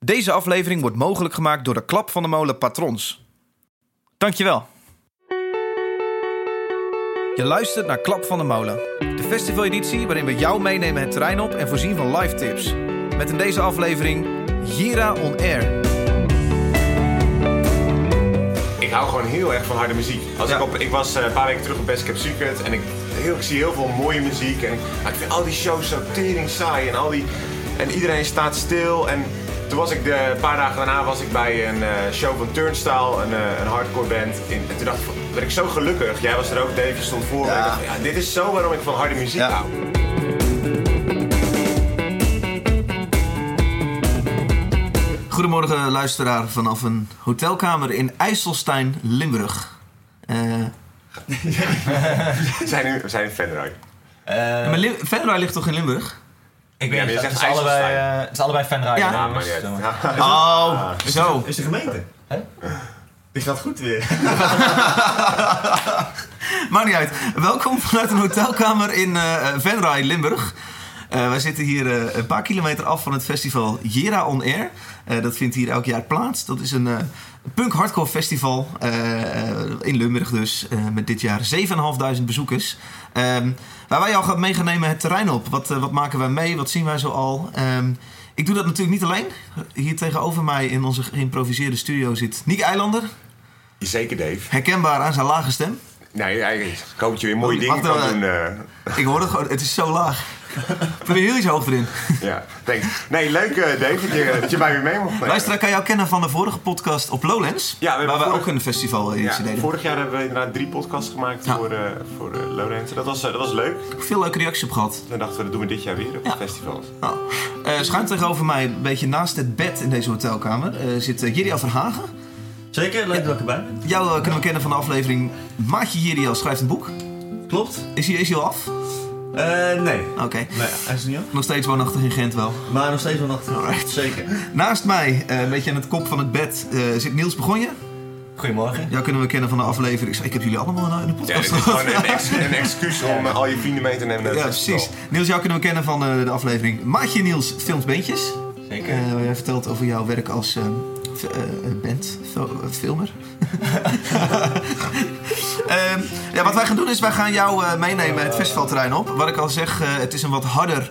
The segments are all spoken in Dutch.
Deze aflevering wordt mogelijk gemaakt door de Klap van de Molen patrons. Dankjewel. Je luistert naar Klap van de Molen, de festivaleditie waarin we jou meenemen het terrein op en voorzien van live tips. Met in deze aflevering Jira on Air. Ik hou gewoon heel erg van harde muziek. Als Ja. ik, op, ik was eh, een paar weken terug op Best Kept Secret en ik, heel, ik zie heel veel mooie muziek. En ik, maar ik vind al die shows zo tering saai en, al die, en iedereen staat stil. En toen was ik de, een paar dagen daarna was ik bij een eh, show van Turnstile, een, eh, een hardcore band. In, en toen dacht ik, werd ik zo gelukkig. Jij was er ook, Dave, je stond voor me. En ik dacht, ja, dit is zo waarom ik van harde muziek Ja. hou. Goedemorgen luisteraar vanaf een hotelkamer in IJsselstein, Limburg. Eh, We zijn, nu, we zijn in Venray. Eh, maar Lim- Venray ligt toch in Limburg? Ik weet maar je het, is allebei, eh, het is allebei. Ja. Ja, maar ja, ja. Oh, zo. Is de gemeente? Hè? Is dat goed weer? Maakt niet uit. Welkom vanuit een hotelkamer in eh Venray, Limburg. Eh, wij zitten hier eh, een paar kilometer af van het festival Jera On Air. Eh, dat vindt hier elk jaar plaats. Dat is een eh, punk hardcore festival eh, eh, in Limburg dus. eh, met dit jaar 7.500 bezoekers. Ehm, waar wij jou gaan mee gaan nemen het terrein op. Wat, wat maken wij mee? Wat zien wij zo al? Ehm, ik doe dat natuurlijk niet alleen. Hier tegenover mij in onze geïmproviseerde studio zit Nick Eilander. Zeker, Dave. Herkenbaar aan zijn lage stem. Nee, ik hoop dat je weer mooie Oh, dingen kan doen. Ik hoor het gewoon, het is zo laag. Probeer heel iets hoger in. Ja, thanks. Nee, leuk eh, Dave dat je, dat je bij me mee mocht nemen. Luisteraar kan jou kennen van de vorige podcast op Lowlands. Ja, we hebben waar we ook een festival Ja, editie deden. vorig jaar hebben we inderdaad drie podcasts gemaakt Ja. voor, eh voor eh, Lowlands. Dat was, eh, dat was leuk. Veel leuke reacties op gehad. Toen dachten we, dat doen we dit jaar weer op Ja. het festival. Nou, eh, schuin tegenover mij, een beetje naast het bed in deze hotelkamer, eh, zit uh, Jiriel Verhagen. Zeker, leuk dat ik erbij ben. Jou eh, kunnen we kennen van de aflevering Maatje Jiriel schrijft een boek. Klopt. Is hij, is hij al af? Eh, nee. Oké. Nee, hij is niet af. Nog steeds woonachtig in Gent wel. Maar nog steeds wel nacht. Alright. Zeker. Naast mij, eh, een beetje aan het kop van het bed, eh, zit Niels Begonje. Goedemorgen. Jou kunnen we kennen van de aflevering. Ik heb jullie allemaal in de Ja, podcast het is gehad. gewoon een, ex- een excuus om al je vrienden mee te nemen Ja, precies. Niels, jou kunnen we kennen van eh, de aflevering Maatje Niels Films Beentjes. Zeker. Eh, waar jij vertelt over jouw werk als eh, f- eh, band, eh, filmer. Ehm, ja, wat wij gaan doen is, wij gaan jou eh, meenemen het festivalterrein op. Wat ik al zeg, eh, het is een wat harder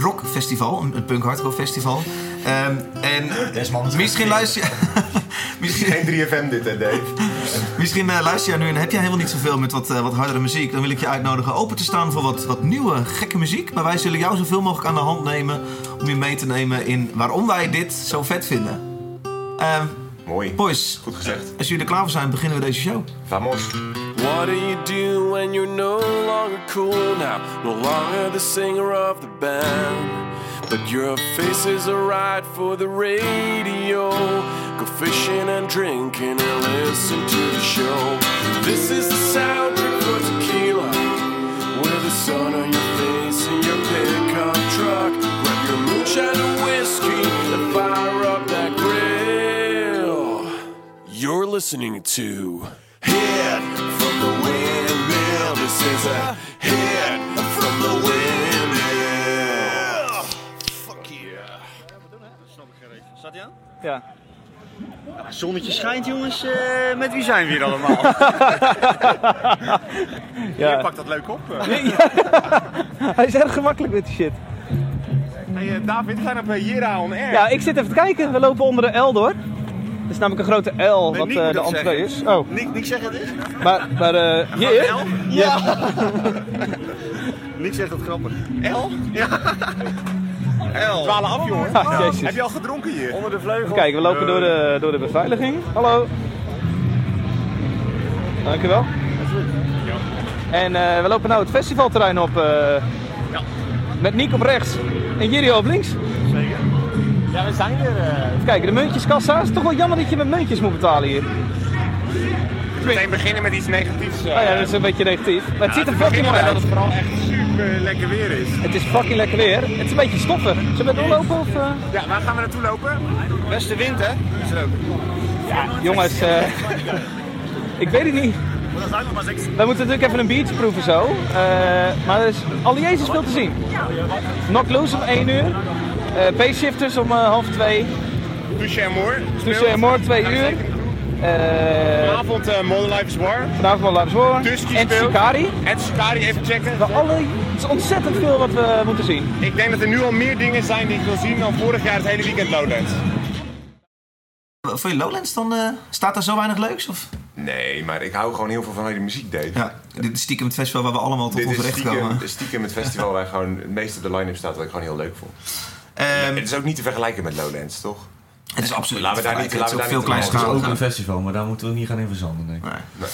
rockfestival, een, een punk hardcore festival. Ehm, en misschien luister je... misschien, Geen 3FM dit, hè Dave? misschien luister je nu en heb jij helemaal niet zoveel met wat, wat hardere muziek. Dan wil ik je uitnodigen open te staan voor wat, wat nieuwe, gekke muziek. Maar wij zullen jou zoveel mogelijk aan de hand nemen om je mee te nemen in waarom wij dit zo vet vinden. Ehm Mooi. boys, Goed gezegd. als jullie er klaar voor zijn, beginnen we deze show. Vamos. What do you do when you're no longer cool now? No longer the singer of the band. But your face is alright for the radio. Go fishing and drinking and listen to the show. This is the soundtrack for tequila. With the sun on your face in your pickup truck. Grab your moonshine and whiskey listening to Hit from the Windmill. This is a hit from the Windmill. Fuck yeah. Staat hij aan? Ja. Zonnetje schijnt, jongens. Eh, met wie zijn we hier allemaal? Ja. Pak dat leuk op. Hij is erg gemakkelijk met die shit. Hey, eh, David, we zijn op uh, Jera on Air. Ja, ik zit even te kijken. We lopen onder de L door. Dat is namelijk een grote L, wat eh, de het entree is. Oh, Nick, Nick zeg het eens. maar, maar eh hier? Ja. Nick zegt het grappig. L? Ja. L. Dwalen af, jongen. Ah, jezus. Heb je al gedronken hier? Onder de vleugel. Kijk, we lopen door de, door de beveiliging. Hallo. Dankjewel. En eh, we lopen nou het festivalterrein op. eh, Met Nick op rechts en Jiri op links. Zeker. Ja, we zijn er. eh. Even kijken, de muntjeskassa. Het is toch wel jammer dat je met muntjes moet betalen hier. Meteen beginnen met iets negatiefs. eh. Nou ja, dat is een beetje negatief. Maar het ziet er fucking mooi uit. dat het vooral echt super lekker weer is. Het is fucking lekker weer. Het is een beetje stoffen. Zullen we doorlopen of... eh? Ja, waar gaan we naartoe lopen? Westenwind, hè? Is er ook. Jongens, eh, ik weet het niet. We moeten natuurlijk even een biertje proeven zo. Eh, maar er is al Jezus veel te zien. Knock Loose om 1 uur. Eh Pace Shifters om eh, half 2. Touche Amour. Touche Amour, twee Ga ik uur. Eh Vanavond uh, Modern Life is War. vanavond wel laten horen. Tusky En. Shikari. En Shikari, even checken. We alle, het is ontzettend veel wat we moeten zien. Ik denk dat er nu al meer dingen zijn die ik wil zien dan vorig jaar het hele weekend Lowlands. Voor je Lowlands dan eh, staat daar zo weinig leuks? Of? Nee, maar ik hou gewoon heel veel van hoe je de muziek deed. Ja, dit is stiekem het festival waar we allemaal tot Dit ons is recht stiekem, komen. stiekem het festival waar gewoon het meeste op de line-up staat, wat ik gewoon heel leuk vond. Ehm, het is ook niet te vergelijken met Lowlands, toch? het is absoluut Laten we daar niet- het laten we ook daar veel Het is schalig. ook een festival, maar daar moeten we niet gaan in verzanden, denk ik. Nee.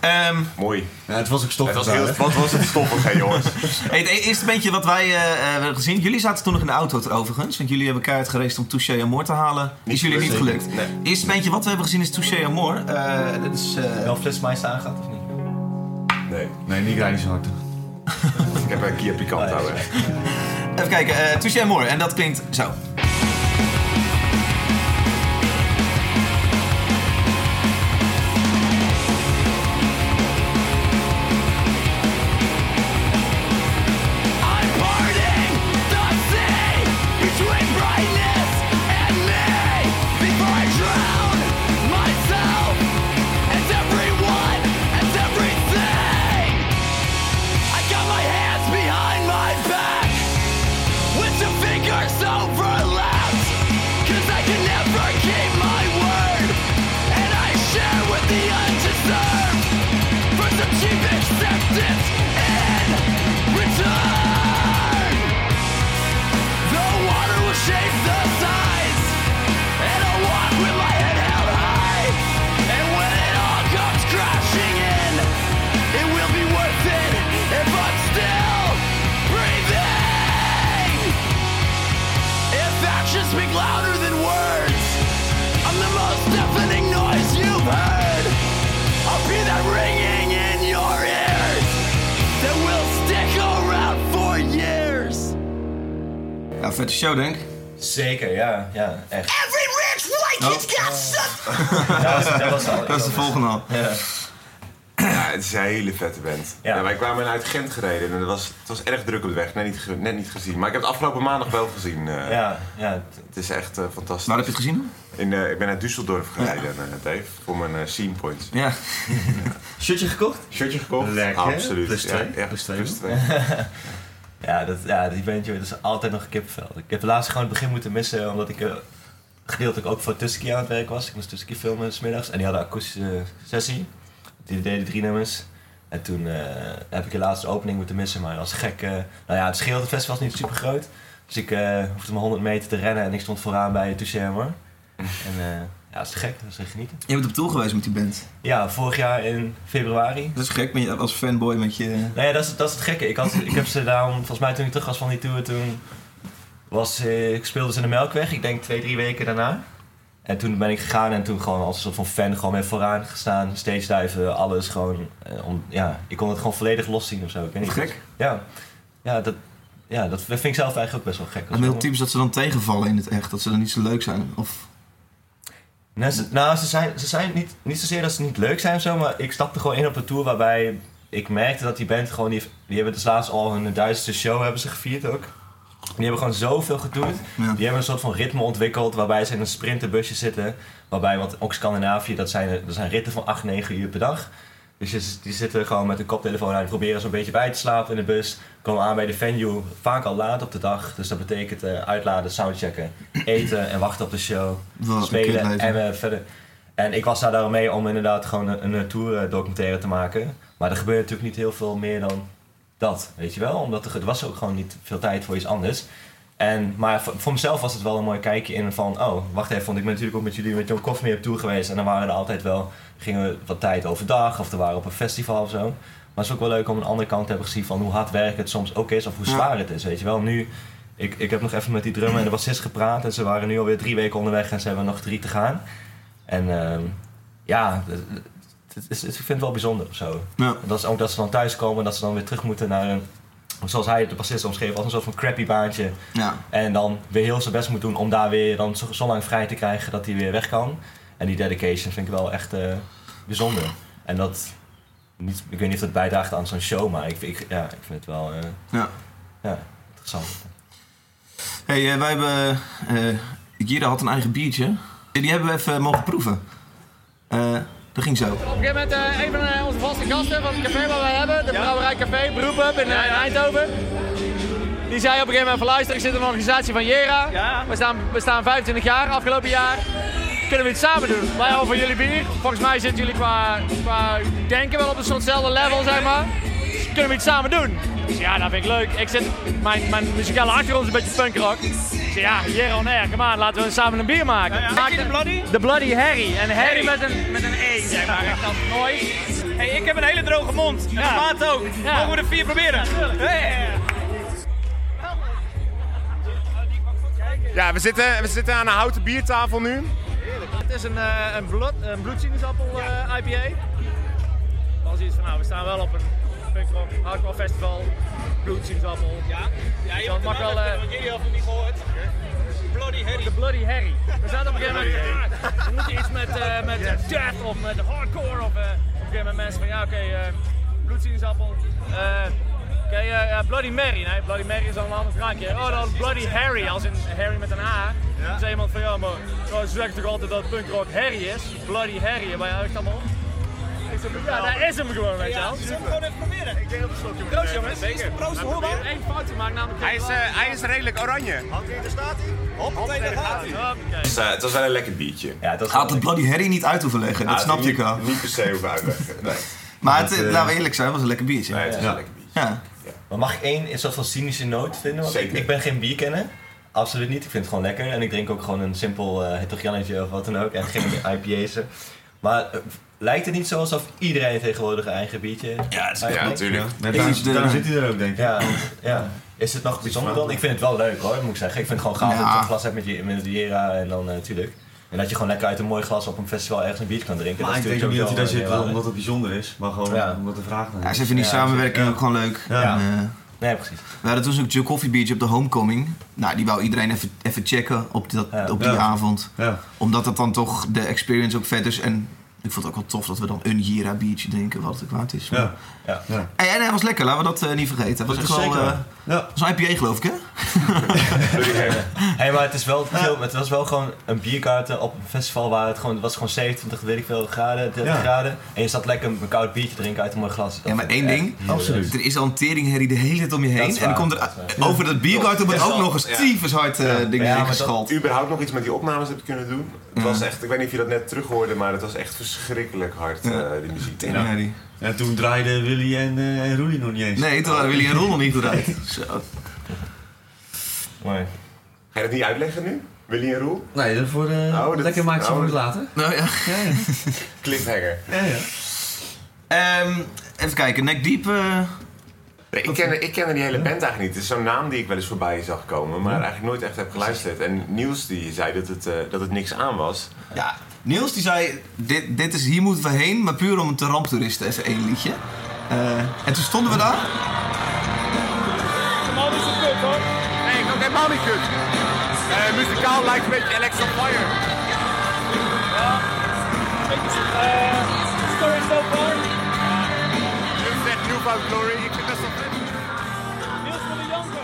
Ehm, Mooi. Ja, het was ook Het stoffig was daar, heel, hè? wat was het stoffig, hè jongens? hey, het eerste bandje wat wij eh, eh, hebben gezien, jullie zaten toen nog in de auto overigens, want jullie hebben keihard gereisd om Touché Amor te halen. is jullie niet gelukt. Nee. Het eerste bandje wat we hebben gezien is Touché Amor. Eh, dat is, eh, Wel flitsmeister aangehad of niet? Nee, Nee, niet Rijnshard. Ik heb een Kia Picanto. hè. even kijken, eh Touché Amor. En dat klinkt zo. Show denk ik. Zeker, ja, ja, echt. Every rich white kid's got some. Ja, dat, dat was al. Dat is de volgende al. Ja. Ja, het is een hele vette band. Ja. Ja. wij kwamen uit Gent gereden en het was, het was erg druk op de weg. Net niet, net niet gezien. Maar ik heb het afgelopen maandag wel gezien. eh. Ja, ja, Het is echt eh, fantastisch. Waar heb je het gezien? In, eh, ik ben uit Düsseldorf gereden, eh, Dave, voor mijn scene points. Ja. Shirtje gekocht? Shirtje gekocht? Lekker. Absoluut. Plus twee. Ja, ja, Plus twee. Plus twee. ja, dat, ja, die bandje, dat is altijd nog een kippenvel. Ik heb helaas gewoon het begin moeten missen, omdat ik eh, gedeeltelijk ook voor Tusky aan het werk was. Ik moest Tusky filmen smiddags en die hadden een akoestische sessie. Die deden drie nummers. En toen eh, heb ik de opening moeten missen, maar als gek... eh, nou ja, het scheelt, het festival niet super groot. Dus ik eh, hoefde maar 100 meter te rennen en ik stond vooraan bij Touché. En eh, ja, dat is gek, dat is echt genieten. Je bent op tour geweest met die band. Ja, vorig jaar in februari. Dat is gek, ben je als fanboy met je... Nee, dat is, dat is het gekke. Ik, had, ik heb ze daarom, volgens mij toen ik terug was van die tour, toen was, eh, ik speelde ze in de Melkweg. Ik denk twee, drie weken daarna. En toen ben ik gegaan en toen gewoon als een soort van fan gewoon mee vooraan gestaan. Stage diven, alles gewoon. eh, om, ja, ik kon het gewoon volledig los zien of zo. Ik weet niet. Gek. Ja, ja, dat, ja, dat vind ik zelf eigenlijk ook best wel gek. Is heel typisch dat ze dan tegenvallen in het echt. Dat ze dan niet zo leuk zijn. Of... Nee, ze, nou, ze zijn, ze zijn niet, niet zozeer dat ze niet leuk zijn of zo, maar ik stapte gewoon in op een tour waarbij ik merkte dat die band gewoon, die, die hebben dus laatst al hun duizendste show hebben ze gevierd ook. Die hebben gewoon zoveel getoerd. Ja. Die hebben een soort van ritme ontwikkeld waarbij ze in een sprinterbusje zitten. Waarbij, want ook Scandinavië, dat zijn, dat zijn ritten van 8, 9 uur per dag. Dus je- die zitten gewoon met een koptelefoon aan, die proberen zo'n beetje bij te slapen in de bus. Komen aan bij de venue, vaak al laat op de dag. Dus dat betekent eh, uitladen, soundchecken, eten en wachten op de show. Spelen en eh, verder. En ik was daar daarom mee om inderdaad gewoon een, een tour documentaire te maken. Maar er gebeurde natuurlijk niet heel veel meer dan dat, weet je wel. Omdat er, er was ook gewoon niet veel tijd voor iets anders. En, maar voor, mezelf was het wel een mooi kijkje in van, oh, wacht even, want ik ben natuurlijk ook met jullie met John Koff mee op tour geweest. En dan waren er altijd wel, gingen we wat tijd overdag of er waren op een festival of zo. Maar het is ook wel leuk om een andere kant te hebben gezien van hoe hard werk het soms ook is of hoe zwaar het is, weet je wel. Nu, ik, ik heb nog even met die drummer en de bassist gepraat en ze waren nu alweer drie weken onderweg en ze hebben nog drie te gaan. En ehm, ja, het, is, ik vind het wel bijzonder of zo. Ja. Dat is ook dat ze dan thuiskomen en dat ze dan weer terug moeten naar een, zoals hij de bassist omschreef, als een soort van crappy baantje. Ja. En dan weer heel zijn best moet doen om daar weer dan zo, zo lang vrij te krijgen dat hij weer weg kan. En die dedication vind ik wel echt eh, bijzonder. En dat, niet, ik weet niet of dat bijdraagt aan zo'n show, maar ik, ik, ja, ik vind het wel eh, ja. ja, interessant. Hey, eh, wij hebben... Jira had een eigen biertje. Die hebben we even mogen proeven. Dat ging zo. Op een gegeven moment eh, een van eh, onze vaste gasten van het café wat wij hebben, de Brouwerij Café, Beroepen in, eh, in Eindhoven. Die zei op een gegeven moment van luister, ik zit in een organisatie van Jera. We, staan, we staan 25 jaar, afgelopen jaar. Kunnen we iets samen doen? Wij houden van jullie bier. Volgens mij zitten jullie qua, qua denken wel op een soortzelfde level, zeg maar. Dus kunnen we iets samen doen? Zei, ja, dat vind ik leuk. Ik zit, mijn, mijn muzikale achtergrond is een beetje punkrock. Ik zei, ja, Jera on air, kom aan, laten we samen een bier maken. Maak de Bloody? De Bloody Harry. En Harry met een, met een E, zeg maar. Echt als mooi. Hey, ik heb een hele droge mond. En de maat ook. Mogen we er vier proberen? Hey. Ja, we zitten, we zitten aan een houten biertafel nu. Het is een, eh, een, bloed, een bloedsinusappel eh, IPA. Was iets van, nou, we staan wel op een punkrock hardcore festival. Bloedsinusappel. Ja, ja je mag wel... Want jullie niet gehoord. Bloody Harry. De Bloody Harry. We zaten op een gegeven moment, ja, we moeten iets met, eh, met death of met hardcore. Of, eh, op een gegeven moment mensen van, ja oké, eh eh, Oké, ja, Bloody Mary. Nee, Bloody Mary is al een ander drankje. Oh, dan Bloody Harry, als in Harry met een A. Dan zei iemand van, ja, maar oh, ze zeggen toch altijd dat punkrock Harry is? Bloody Harry, en wij echt allemaal... Ja, daar is hem gewoon, weet je wel. Zullen we gewoon even proberen? Ik denk dat we slokje Proost jongens. Zeker. Proost, We hoor één fout gemaakt, namelijk... Hij is, eh, hij is redelijk oranje. Oké, daar staat hij. Daar gaat hij. Eh, het was wel een lekker biertje. Ja, dat is Had het Bloody Harry niet uit hoeven leggen, dat niet, ik al. Niet per se hoeven uitleggen. Nee, Maar het, eh, laten we eerlijk zijn, het was een lekker biertje. nee het is ja. een lekker biertje. Ja. Maar mag ik één een soort van cynische noot vinden? Want ik, Zeker. ik ben geen bierkenner. Absoluut niet. Ik vind het gewoon lekker. En ik drink ook gewoon een simpel uh, of wat dan ook. En geen IPA's. Maar eh, lijkt het niet zo alsof iedereen tegenwoordig een eigen biertje heeft? Ja, dat is Eigenlijk? Ja, natuurlijk. Ja, daar, zit hij er ook, denk ik. Ja, ja. Is het nog bijzonder dan? Ik vind het wel leuk hoor, moet ik zeggen. Ik vind het gewoon gaaf Ja. dat je een glas hebt met, je, met de Jera en dan natuurlijk. en dat je gewoon lekker uit een mooi glas op een festival ergens een biertje kan drinken. Maar dat ik is denk ook niet dat hij daar zit omdat het bijzonder is, maar gewoon Ja. omdat de vraag naar Ja, is. ze vinden die Ja, samenwerking ja. ook gewoon leuk. Ja. En, eh. Nee, precies. we hadden toen zo'n Joe Coffee biertje op de homecoming. Nou, die wou iedereen even, even checken op, dat, Ja. op die Ja. avond. Ja. Omdat het dan toch de experience ook vet is. En ik vond het ook wel tof dat we dan een Jira biertje drinken, wat het ook waard is. Maar- Ja. Ja. Ja. Hey, en hij was lekker, laten we dat eh, niet vergeten. Het was Dat echt is wel... zeker. eh, Ja. was een IPA geloof ik, hè? Hey, maar het, is wel, het was wel gewoon een bierkaart op een festival waar het gewoon, het was gewoon 27, weet ik veel, graden, 30 Ja. graden. En je zat lekker een koud biertje drinken uit een mooi glas. Ja, maar één ding. Absoluut. Er is al een teringherrie de hele tijd om je Dat heen. En dan komt er dat over dat bierkaart wordt ook nog eens Ja. tyfus hard eh dingen Ja, geschald. überhaupt nog iets met die opnames hebt kunnen doen. Het Ja. was echt, ik weet niet of je dat net terug hoorde, maar het was echt verschrikkelijk hard, Ja. eh, die muziek. Teringherrie. Ja, toen draaiden Willy en, eh en Roelie nog niet eens. Nee, toen waren Willy en Ron nog niet eruit. Zo. Mooi. Ga je dat niet uitleggen nu? Willy en Roel? Nee, dat voor de... Oh, dat- lekker maakt ze oh, voor dat- het later. Nou ja. Ja, ja. Cliffhanger. ja, ja. Ehm, even kijken, Neck Deep. eh, Nee, ik, kende, ik kende die hele band eigenlijk niet. Het is zo'n naam die ik wel eens voorbij zag komen, maar eigenlijk nooit echt heb geluisterd. En Niels die zei dat het, eh, dat het niks aan was. ja, Niels die zei, dit, dit is, hier moeten we heen, maar puur om te ramptoeristen even één liedje. Eh, en toen stonden we daar. Kut. Uh, muzikaal lijkt een beetje Alex on Fire. Eh, story so far. Zegt Newfound Glory, ik vind dat zo vet. Niels van de Janker.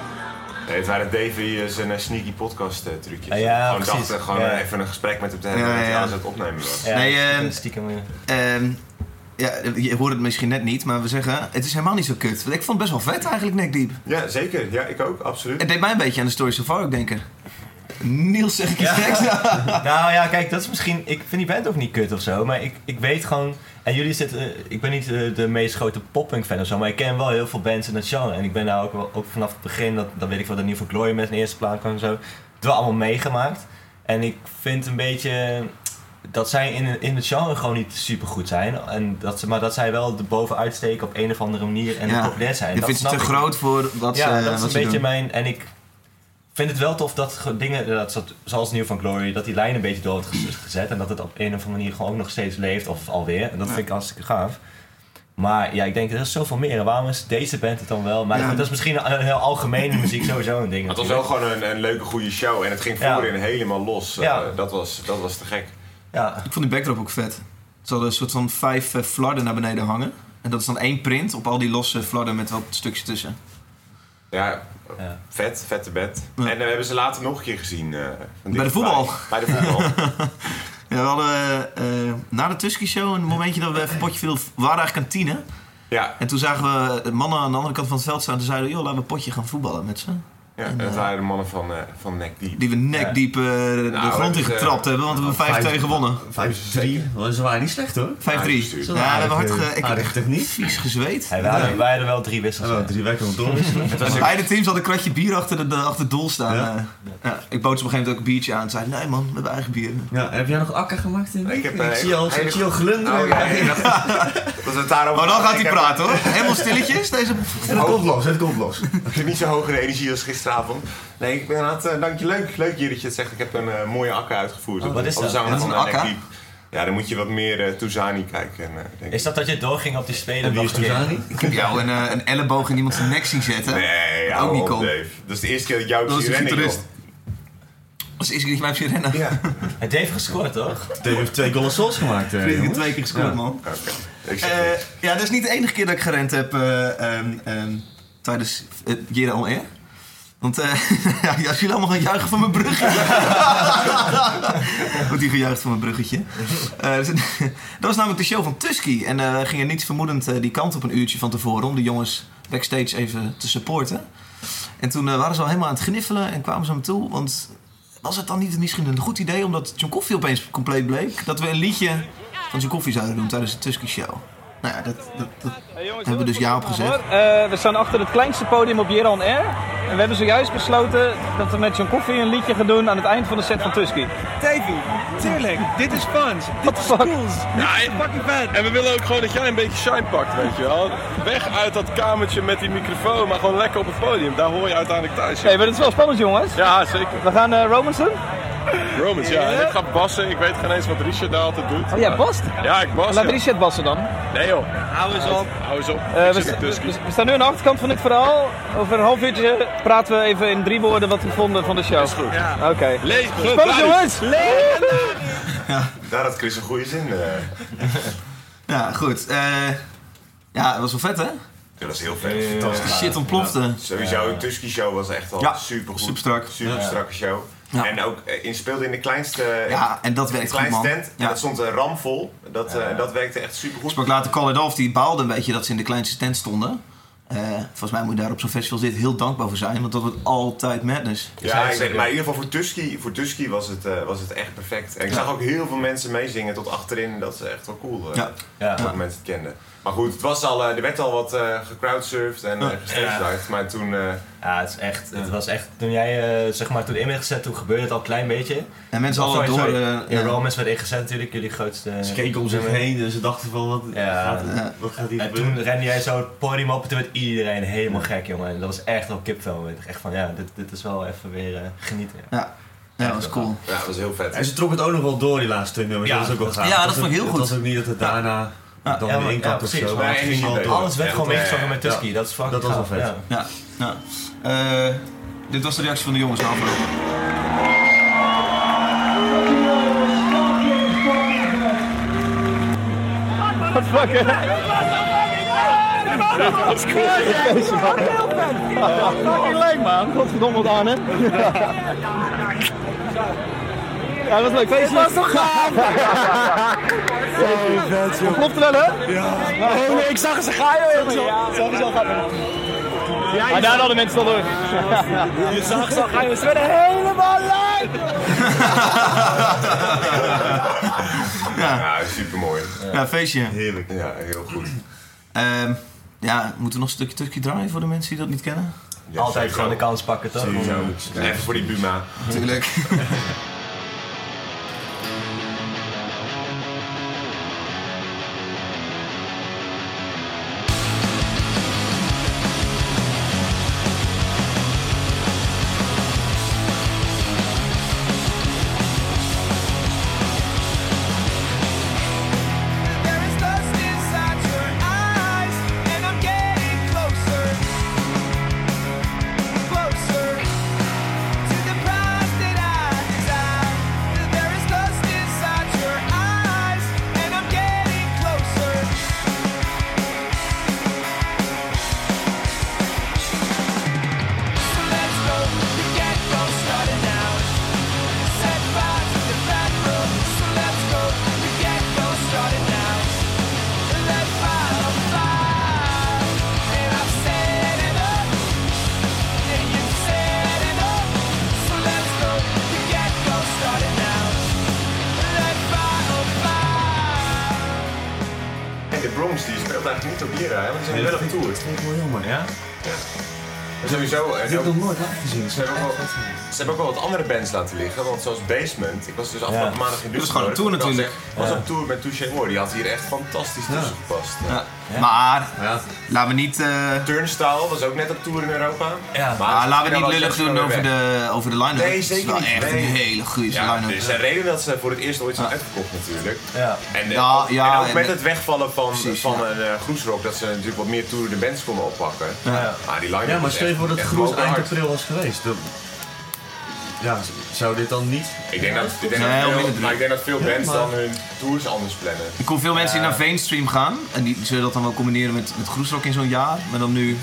Nee, het waren Davy zijn eh, sneaky podcast eh, trucjes. Ja, ja, gewoon precies. dachten gewoon Ja. eh, even een gesprek met hem te hebben Ja, dat hij ja. alles aan het opnemen was. Ja, Nee, stiekem- ehm, stiekem, eh, Ehm, ja, je hoort het misschien net niet, maar we zeggen, het is helemaal niet zo kut. Want ik vond het best wel vet eigenlijk, Neck Deep. Ja, zeker. Ja, ik ook, absoluut. Het deed mij een beetje aan de Story So Far ook denken. Niels zeg ik iets Ja. geks? Nou ja, kijk, dat is misschien. Ik vind die band ook niet kut of zo, maar ik, ik weet gewoon. En jullie zitten. eh, Ik ben niet de, de meest grote poppunk fan of zo, maar ik ken wel heel veel bands in dat genre. En ik ben daar ook, wel, ook vanaf het begin, dat, dat weet ik wel, dat Nieuw voor Glory met een eerste plaat kwam en zo. Het wel allemaal meegemaakt. En ik vind een beetje. Dat zij in, in het genre gewoon niet super goed zijn. En dat ze, maar dat zij wel de bovenuit steken op een of andere manier en Ja. populair zijn. Je Dat vindt het te ik. groot voor wat ja, ze, dat is een ze beetje doen. mijn. En ik vind het wel tof dat ge- dingen, dat, soort- zoals Nieuw van Glory, dat die lijn een beetje door wordt gez- gezet. En dat het op een of andere manier gewoon ook nog steeds leeft, of alweer. En dat vind ik hartstikke gaaf. Maar ja, ik denk, er is zoveel meer. En waarom is deze band het dan wel? Maar Ja. dat is misschien een, een heel algemene muziek sowieso een ding. Het was wel gewoon een, een leuke, goede show en het ging Ja. voorin helemaal los. Eh, Ja. dat, was, dat was te gek. Ja, Ik vond die backdrop ook vet. Ze hadden een soort van vijf eh, flarden naar beneden hangen. En dat is dan één print op al die losse flarden met wat stukjes tussen. Ja, vet, vette bed. En eh, we hebben ze later nog een keer gezien. eh, Bij de voetbal. Bij de voetbal. Ja, we hadden eh, eh, na de Tusky Show een momentje dat we even een potje wilden. We waren eigenlijk kantine. Ja. En toen zagen we mannen aan de andere kant van het veld staan. Toen zeiden we, joh, laten we een potje gaan voetballen met ze. Ja, En, en dat eh, waren de mannen van, eh van Nek Diep. Die we nekdiep eh, de Nou, grond in getrapt hebben, want we hebben 5-2 gewonnen. 5-3. Ze waren niet slecht hoor. 5-3. Ja, we hebben hard ge... Ik heb echt techniek. vies gezweet. Hey, wij, hadden, wij hadden wel drie wissels. Oh, drie weken om doorwisselen. Beide teams hadden een kratje bier achter, de, achter het doel staan. Ja. Ja, ik bood ze op een gegeven moment ook een biertje aan. Ze zeiden, nee man, we hebben eigen bier. Ja, en heb jij nog akka gemaakt? In? Ik, heb, ik zie je al, hele- ik zie je al glunderen. Oh, ja, ja, dat, het daarover. Oh, dan gaat hij heb- praten hoor. Helemaal stilletjes. Deze... Het komt los, het komt los. Ik zit niet zo de energie als gisteravond. Nee, ik ben inderdaad, eh, dank je, leuk, leuk hier dat je het zegt. Ik heb een eh, mooie akka uitgevoerd. Oh, wat is dat? Wat is een akka? Diep. Ja, dan moet je wat meer eh Toezani kijken. En, eh, denk. Is dat dat je doorging op die spelen? En wie is? Toezani? Ik heb jou een, een elleboog in iemand zijn nek zien zetten. Nee, ook niet op. Dave. Dat is de eerste keer dat ik jou Dat zie rennen. Dat is de eerste keer dat je mij hebt zien rennen. Ja, Hij heeft gescoord toch? Dave heeft twee goals souls gemaakt. eh, Ik heb twee keer gescoord Ja. man. Eh, niks. ja, dat is niet de enige keer dat ik gerend heb eh, ehm, ehm, tijdens het Jera On Air. Want eh ja, als jullie allemaal gaan juichen van mijn bruggetje. Wordt hier gejuicht van mijn bruggetje. Eh, dus- dat was namelijk de show van Tusky. En we gingen niet vermoedend die kant op een uurtje van tevoren om de jongens backstage even te supporten. En toen waren ze al helemaal aan het gniffelen en kwamen ze naar me toe. Want was het dan niet misschien een goed idee, omdat John Coffee opeens compleet bleek, dat we een liedje van John Coffee zouden doen tijdens de Tusky Show? Nou ja, dat, dat, dat hebben we dus ja op gezegd. Hoor, eh, we staan achter het kleinste podium op Jera on Air. En we hebben zojuist besloten dat we met John Coffee een liedje gaan doen aan het eind van de set van Tusky. Davy, tuurlijk, dit is fun. Dit is cool. Ja, en, Fucking vet. en we willen ook gewoon dat jij een beetje shine pakt, weet je wel. Weg uit dat kamertje met die microfoon, maar gewoon lekker op het podium. Daar hoor je uiteindelijk thuis. Nee, maar het is wel spannend jongens. Ja, zeker. We gaan eh Romans doen. Romans, ja. En ik ga bassen. Ik weet geen eens wat Richard daar altijd doet. Oh ja, bast. Ja, ik bas. Laat ja. Richard bassen dan. Nee joh. Hou eens op. Hou eens op. Eh, we, staan nu aan de achterkant van dit verhaal. Over een half uurtje praten we even in drie woorden wat we vonden van de show. Is goed. Ja. Oké. Leeg, Spannend jongens! Daar had Chris een goede zin. eh. Ja, goed. Eh, ja, dat was wel vet hè? Dat was heel vet. De shit ontplofte. Sowieso, een Tusky Show was echt al Ja, super goed. super strak. Super strakke show. Ja. En ook, eh, in speelde in de kleinste, Ja, en dat in de werkt goed kleinste man. tent. En Ja. dat stond een ramvol. Dat, eh, dat werkte echt super Ik goed. sprak later Colin Dolph, die baalde een beetje dat ze in de kleinste tent stonden. Eh, volgens mij moet je daar op zo'n festival dit heel dankbaar voor zijn, want dat wordt altijd madness. Ja, ik weet- maar in ieder geval voor Tusky, voor Tusky was, het, eh, was het echt perfect. En ik Ja. zag ook heel veel mensen meezingen tot achterin. Dat is echt wel cool. eh, Ja. Ja. Dat mensen het kenden. Maar goed, het was al, eh, er werd al wat eh gecrowdsurfd en uh. Maar toen... eh, Ja, het, is echt, het was echt, toen jij eh, zeg maar toen in werd gezet, toen gebeurde het al een klein beetje. En mensen Oh, hadden door... sorry. eh, in ja. Romans werd ingezet natuurlijk, jullie grootste... Ze keken om zich heen en ze dachten van wat Ja. gaat, Ja. wat gaat hier En gebeuren? toen rende jij zo het podium op en toen werd iedereen helemaal gek, jongen. En dat was echt wel kipvel. weet ik. Echt van, ja, dit, dit is wel even weer genieten. Ja. Ja, ja, dat was cool. ja, dat was heel vet. En ze trok het ook nog wel door die laatste twee nummers. Ja, dat was ook wel gaaf. ja, Het dat was vond ik ook- heel Het goed. was ook niet dat het daarna Ja, dan ja, in ja, kant of precies. zo. Maar ging door. Alles werd Ja, gewoon dat, meegezongen met ja. Tusky, dat is fucking Dat was wel gaaf, vet. ja. Ja, ja. Eh, dit was de reactie van de jongens na afloop. Wat fuck hè? Dat is cool. Fucking leuk man. Godverdomme hè. Ja, dat was leuk. Feestje. Dat was toch gaaf? Klopt wel hè? Ja. Oh nee, ik zag ze gaan joh. Ja, zag ze al gaan. Ja, daar hadden mensen al door. Je zag ze al gaan. Ze werden helemaal leuk. Ja, super mooi. Ja, feestje. Heerlijk. Ja, heel goed. Ehm, ja, moeten we nog een stukje Turkey draaien voor de mensen die dat niet kennen? Ja, Altijd gewoon de kans pakken, toch? Sowieso. Even voor die Buma. Tuurlijk. heb ik nog nooit afgezien. ze, hebben ook wel, ze hebben ook wel wat andere bands laten liggen, want zoals Basement, ik was dus afgelopen Ja. maandag in Dat was gewoon een tour Ik was natuurlijk. was op tour met Touché Moore, die had hier echt fantastisch tussen gepast. Ja. Maar Ja. laten we niet, eh, Turnstile was ook net op tour in Europa. Ja. Maar laten we niet lullig doen over de, over de line-up. Nee, zeker wel niet. echt Nee. een hele goede Ja, line-up. er is een reden dat ze voor het eerst ooit zijn Ja. uitverkocht natuurlijk. Ja. En, eh, Ja, ook- ja, en ook en- met het wegvallen van, Precies, van ja. een uh, groesrock, dat ze natuurlijk wat meer toerende bands konden oppakken. Ja. Maar die line-up Ja, maar stel je voor dat Groes eind april was geweest. Ja, zou dit dan niet... Ik denk dat, ik denk Nee, dat veel, minder maar ik denk dat veel Ja, bands maar- dan hun tours anders plannen. Ik kom veel mensen die naar Veenstream gaan. En die zullen dat dan wel combineren met, met Groesrock in zo'n jaar. Maar dan nu...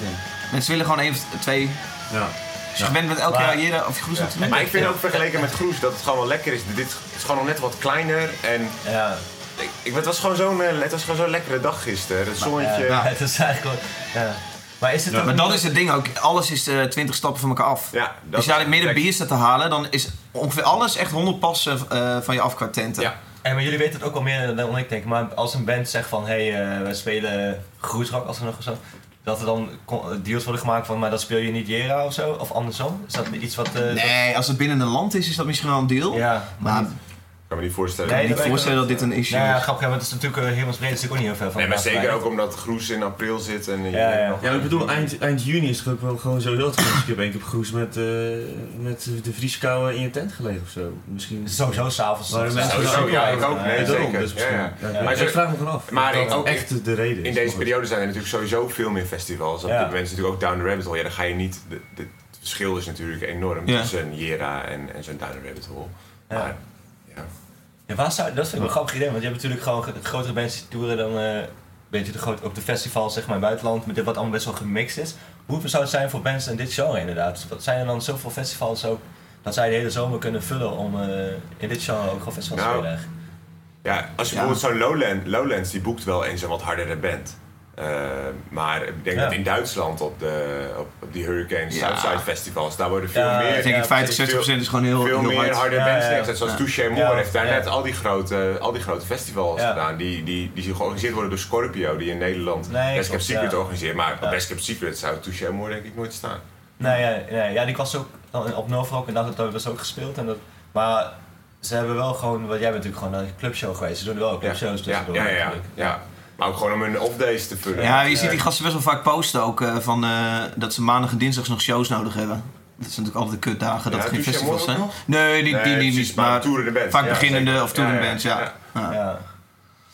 Mensen willen gewoon één of twee... Ja. Als je bent elk Maar- jaar Jera of je Groesrock te doen. Maar ik vind ook vergeleken met Groes dat het gewoon wel lekker is. Dit is gewoon nog net wat kleiner en Ja. ik, ik, het was gewoon zo'n eh, het was gewoon zo'n lekkere dag gisteren. Het zonnetje. Ja, het is eigenlijk wel... Ja. Maar is het Ja, maar dat is het ding ook. Alles is eh 20 stappen van elkaar af. Ja, dat Als je daar in het midden is- bier staat te halen, dan is ongeveer alles echt 100 passen eh, van je af qua tenten. Ja. En maar jullie weten het ook al meer dan ik denk. Maar als een band zegt van... Hé, hey, eh, we spelen groesrock als er nog zo... Dat er dan deals worden gemaakt van... Maar dan speel je niet Jera of zo? Of andersom? Is dat iets wat... eh, Nee, als het binnen een land is, is dat misschien wel een deal. Ja, Maar kan me niet voorstellen. Nee, ik kan me niet voorstellen dat dit een issue Ja, ja, is. grappig, want het is natuurlijk uh, helemaal breed, is natuurlijk ook niet heel veel van Nee, maar zeker ook omdat Groes in april zit en eh, Ja, ja. nog- Ja, maar ik bedoel, eind, eind juni is het ook wel gewoon zo heel. Ik heb één keer op Groes met, eh, met de vrieskouwen in je tent gelegen of zo. Misschien... Sowieso s'avonds. Mensen Sowieso, ja, ik ook. Nee, zeker. Dus misschien, Ja, ja. ja. Maar ik vraag me gewoon af. maar ook- echt de reden is. In deze periode zijn er natuurlijk sowieso veel meer festivals. Op Ja. dit moment is natuurlijk ook Down the Rabbit Hole. Ja, dan ga je niet... De, de, het verschil is natuurlijk enorm tussen Jera en, en zo'n Down the Rabbit Hole. Maar, ja. Ja, waar zou, dat vind ik wel een grappig idee, want je hebt natuurlijk gewoon ge- grotere bands die toeren dan eh weet je, de groot, op de festivals zeg maar, in het buitenland, met dit wat allemaal best wel gemixt is. Hoe zou het zijn voor bands in dit genre inderdaad? Zijn er dan zoveel festivals ook dat zij de hele zomer kunnen vullen om eh, in dit genre ook gewoon festivals te Nou, eigenlijk? Ja, als je Ja. bijvoorbeeld zo'n Lowland, Lowlands, die boekt wel eens een wat hardere band. Eh, maar ik denk Ja. dat in Duitsland op, de, op, op die Hurricane Ja. Southside festivals, daar worden veel Ja, meer, Ik denk Ja, ik 50, 60 procent is gewoon heel, veel heel meer hard. harde Ja, bands ja, neergezet. Zoals ja. Touché Moore Ja, heeft daar ja. net al die grote, al die grote festivals Ja. gedaan. Die, die, die georganiseerd worden door Scorpio, die in Nederland Nee, Best klopt, Secret ja. organiseert. Maar Ja. op Best Kept Secret zou Touché Moore denk ik nooit staan. Nee, ja, nee, ja, die was ook op Novo en dat ze ook gespeeld. En dat, maar ze hebben wel gewoon, want jij bent natuurlijk gewoon naar een clubshow geweest, ze doen wel ook clubshows ja, tussendoor. ja, ja, ja. Maar ook gewoon om hun off-days te vullen. Ja, je ziet die gasten best wel vaak posten ook eh, van eh, dat ze maandag en dinsdags nog shows nodig hebben. Dat zijn natuurlijk altijd de kutdagen dat Ja, er geen festivals zijn. Nee, die, Nee, die, niet. maar vaak Ja, beginnende zeker. of toerende ja, bands, ja. ja. Ja. Ja.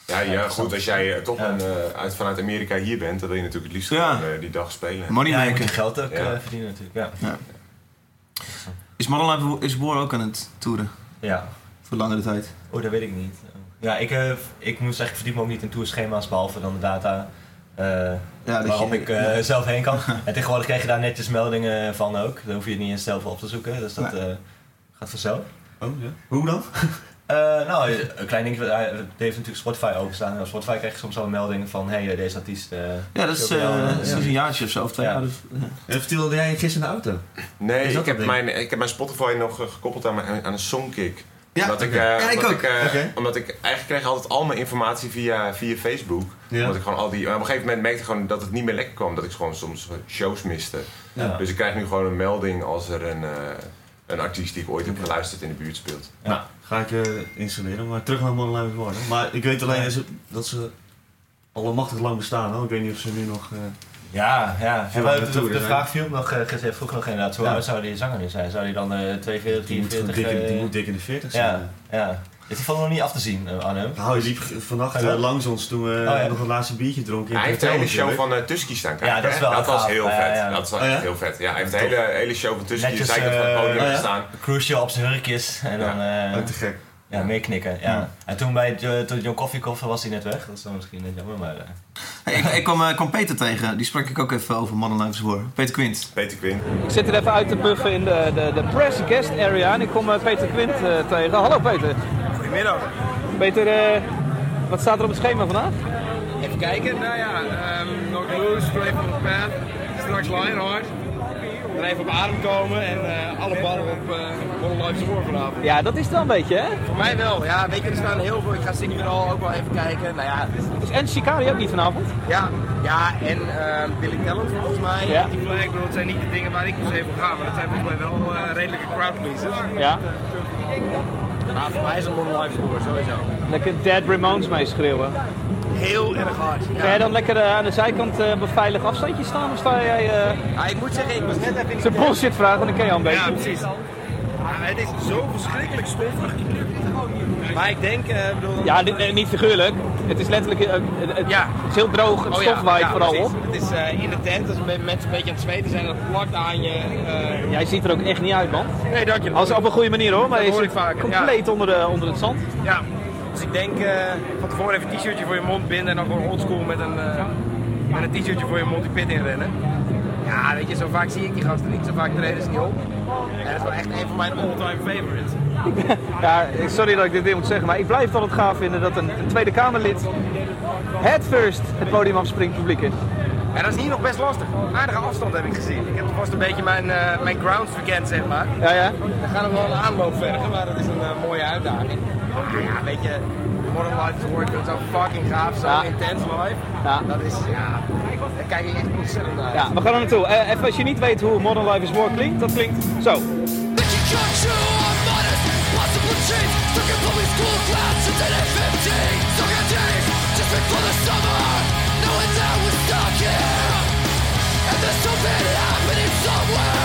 Ja, ja, goed, als jij eh, toch Ja. een, eh, uit, vanuit Amerika hier bent, dan wil je natuurlijk het liefst Ja. gewoon, eh, die dag spelen. Ja, je moet je Moneymaker. geld ook Ja. verdienen natuurlijk. Ja. Is Model is Boer ook aan het toeren ja. voor langere tijd? Oh, dat weet ik niet. Ja, ik, eh, ik moet zeggen, ik verdiep me ook niet in tourschema's, behalve dan de data eh, Ja, waarop je- ik eh, zelf heen kan. en tegenwoordig krijg je daar netjes meldingen van ook. Dan hoef je het niet eens zelf op te zoeken, dus dat Nee. eh, gaat vanzelf. Oh, ja. Hoe dan? Eh, nou, een klein dingetje, hij heeft natuurlijk Spotify openstaan. En Spotify krijg je soms wel een melding van, hé, hey, deze artiest... eh, Ja, dat is, dat een jaartje of zo, of twee Ja. jaar. dus- ja. En vertelde jij gisteren in de auto? Nee, ik heb, ding? mijn, ik heb mijn Spotify nog gekoppeld aan, mijn, aan een songkick. Ja, omdat ik, eh, Ja, ik omdat ook. Ik, eh. Omdat ik eigenlijk kreeg altijd al mijn informatie via, via Facebook. Ja. Omdat ik gewoon al die, maar op een gegeven moment merkte ik gewoon dat het niet meer lekker kwam. Dat ik gewoon soms shows miste. Ja. Dus ik krijg nu gewoon een melding als er een, eh, een artiest die ik ooit heb geluisterd in de buurt speelt. Nou, ga ik eh, installeren. Maar terug naar Modern Live Worden. Maar ik weet alleen dat ze- dat ze allemachtig lang bestaan. Hoor. Ik weet niet of ze nu nog... eh, Ja, ja. Aan de, de vraag viel nog, eh, gezegd, vroeg nog inderdaad, hoe Ja. oud zou die zanger nu zijn? Zou die dan eh 42, die, moet gewoon 43... dik, in- die eh, moet dik in de 40 zijn. ja, ja. Is die van nog niet af te zien eh, hem? Nou, je liep vannacht eh, langs ons toen we Oh, ja. nog een laatste biertje dronken. in hij het heeft de hele show van eh Tusky staan kijken. Ja, dat is wel dat was heel vet. ja. Dat was Oh, echt heel vet. Ja, hij heeft de hele, hele show van Tusky Netjes, zij van het eh, podium oh ja? staan. Cruise op zijn hurkjes en dan eh, Oh, te gek. Ja, meeknikken. Ja. En toen bij John Koffiekoffer was hij net weg. Dat is dan misschien net jammer, maar... eh, Hey, ik, ik kwam, eh, kwam Peter tegen, die sprak ik ook even over Modern Life Boer. Peter Quint. Peter Quinn. Ik zit er even uit te puffen in de, de, de press guest area en ik kom eh, Peter Quint tegen. Hallo Peter. Goedemiddag. Peter, eh, wat staat er op het schema vandaag? Even kijken. Nou ja, um, Knock Loose, Stray from the Path, straks Lionheart. Er even op adem komen en eh, alle ballen op uh, One Life Score vanavond. Ja, dat is het wel een beetje, hè? Voor mij wel. Ja, weet je, er staan heel veel. Ik ga All ook wel even kijken. Nou ja, Is en Shikari ook niet vanavond? ja, ja en eh, Billy Talent volgens mij. Ja. Die flag, bedoel, het zijn niet de dingen waar ik se voor ga, maar dat zijn volgens mij wel eh, redelijke crowd pleasers. Ja. Maar voor mij is een Life Score sowieso. Lekker Dead Ramones meeschreeuwen. Heel erg hard. Ga jij dan lekker eh, aan de zijkant eh, op een veilig afstandje staan? Of sta jij... eh Ja, ik moet zeggen, ik was net even Het is een bullshit vraag, want dan ken je al een beetje. Ja, precies. Het is zo verschrikkelijk stoffig. Maar ik denk, ik bedoel... Ja, dit- niet figuurlijk. Het is letterlijk... het, Ja. het is heel droog, het Oh stof waait ja, vooral precies. op. Het is in de tent, als mensen een beetje aan het zweten zijn, dat plakt aan je. Jij ziet er ook echt niet uit, man. Nee, dank je. Als op een goede manier hoor, maar je zit vaker, compleet onder, de, onder het zand. Ja, dus ik denk eh, van tevoren even een t-shirtje voor je mond binden en dan gewoon oldschool met een, eh, met een t-shirtje voor je mond die pit inrennen. Ja, weet je, zo vaak zie ik die gasten niet, zo vaak treden ze niet op. En dat is wel echt een van mijn all-time favorites. Ja, sorry dat ik dit weer moet zeggen, maar ik blijf het altijd gaaf vinden dat een, een Tweede Kamerlid het first het podium afspringt publiek in. En dat is hier nog best lastig. Aardige afstand heb ik gezien. Ik heb vast een beetje mijn, eh, mijn grounds verkend, zeg maar. Ja, ja. We gaan hem wel een aanloop vergen, maar dat is een mooie uitdaging. Ja, weet je, Modern Life is vind het zo fucking gaaf, zo Ja. intens live. Ja. Dat is, ja, daar kijk ik echt ontzettend naar. Ja, we gaan er naartoe. Eh, even als je niet weet hoe Modern Life is War klinkt, dat klinkt zo. Possible change, stuck in public school class since 15 Stuck in days, just before the summer Knowing that we're stuck here And there's something happening somewhere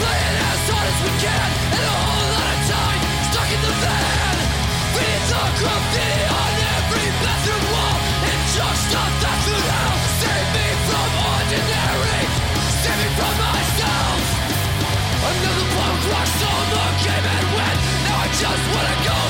playing as hard as we can And a whole lot of time stuck in the van. Feeding on every bathroom wall It's just hell Save me from ordinary Save me from myself. Another came and went. Now I just wanna go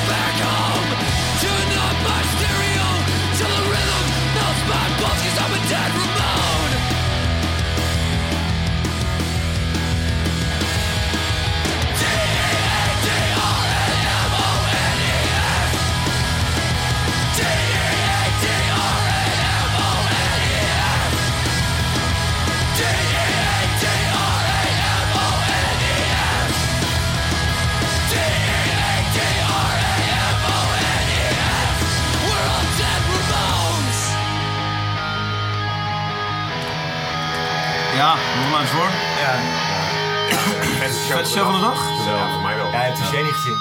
Ja, Modern Life is War. Ja. Vet show van de dag? Ja, voor mij wel. Ja, je hebt Touché niet gezien.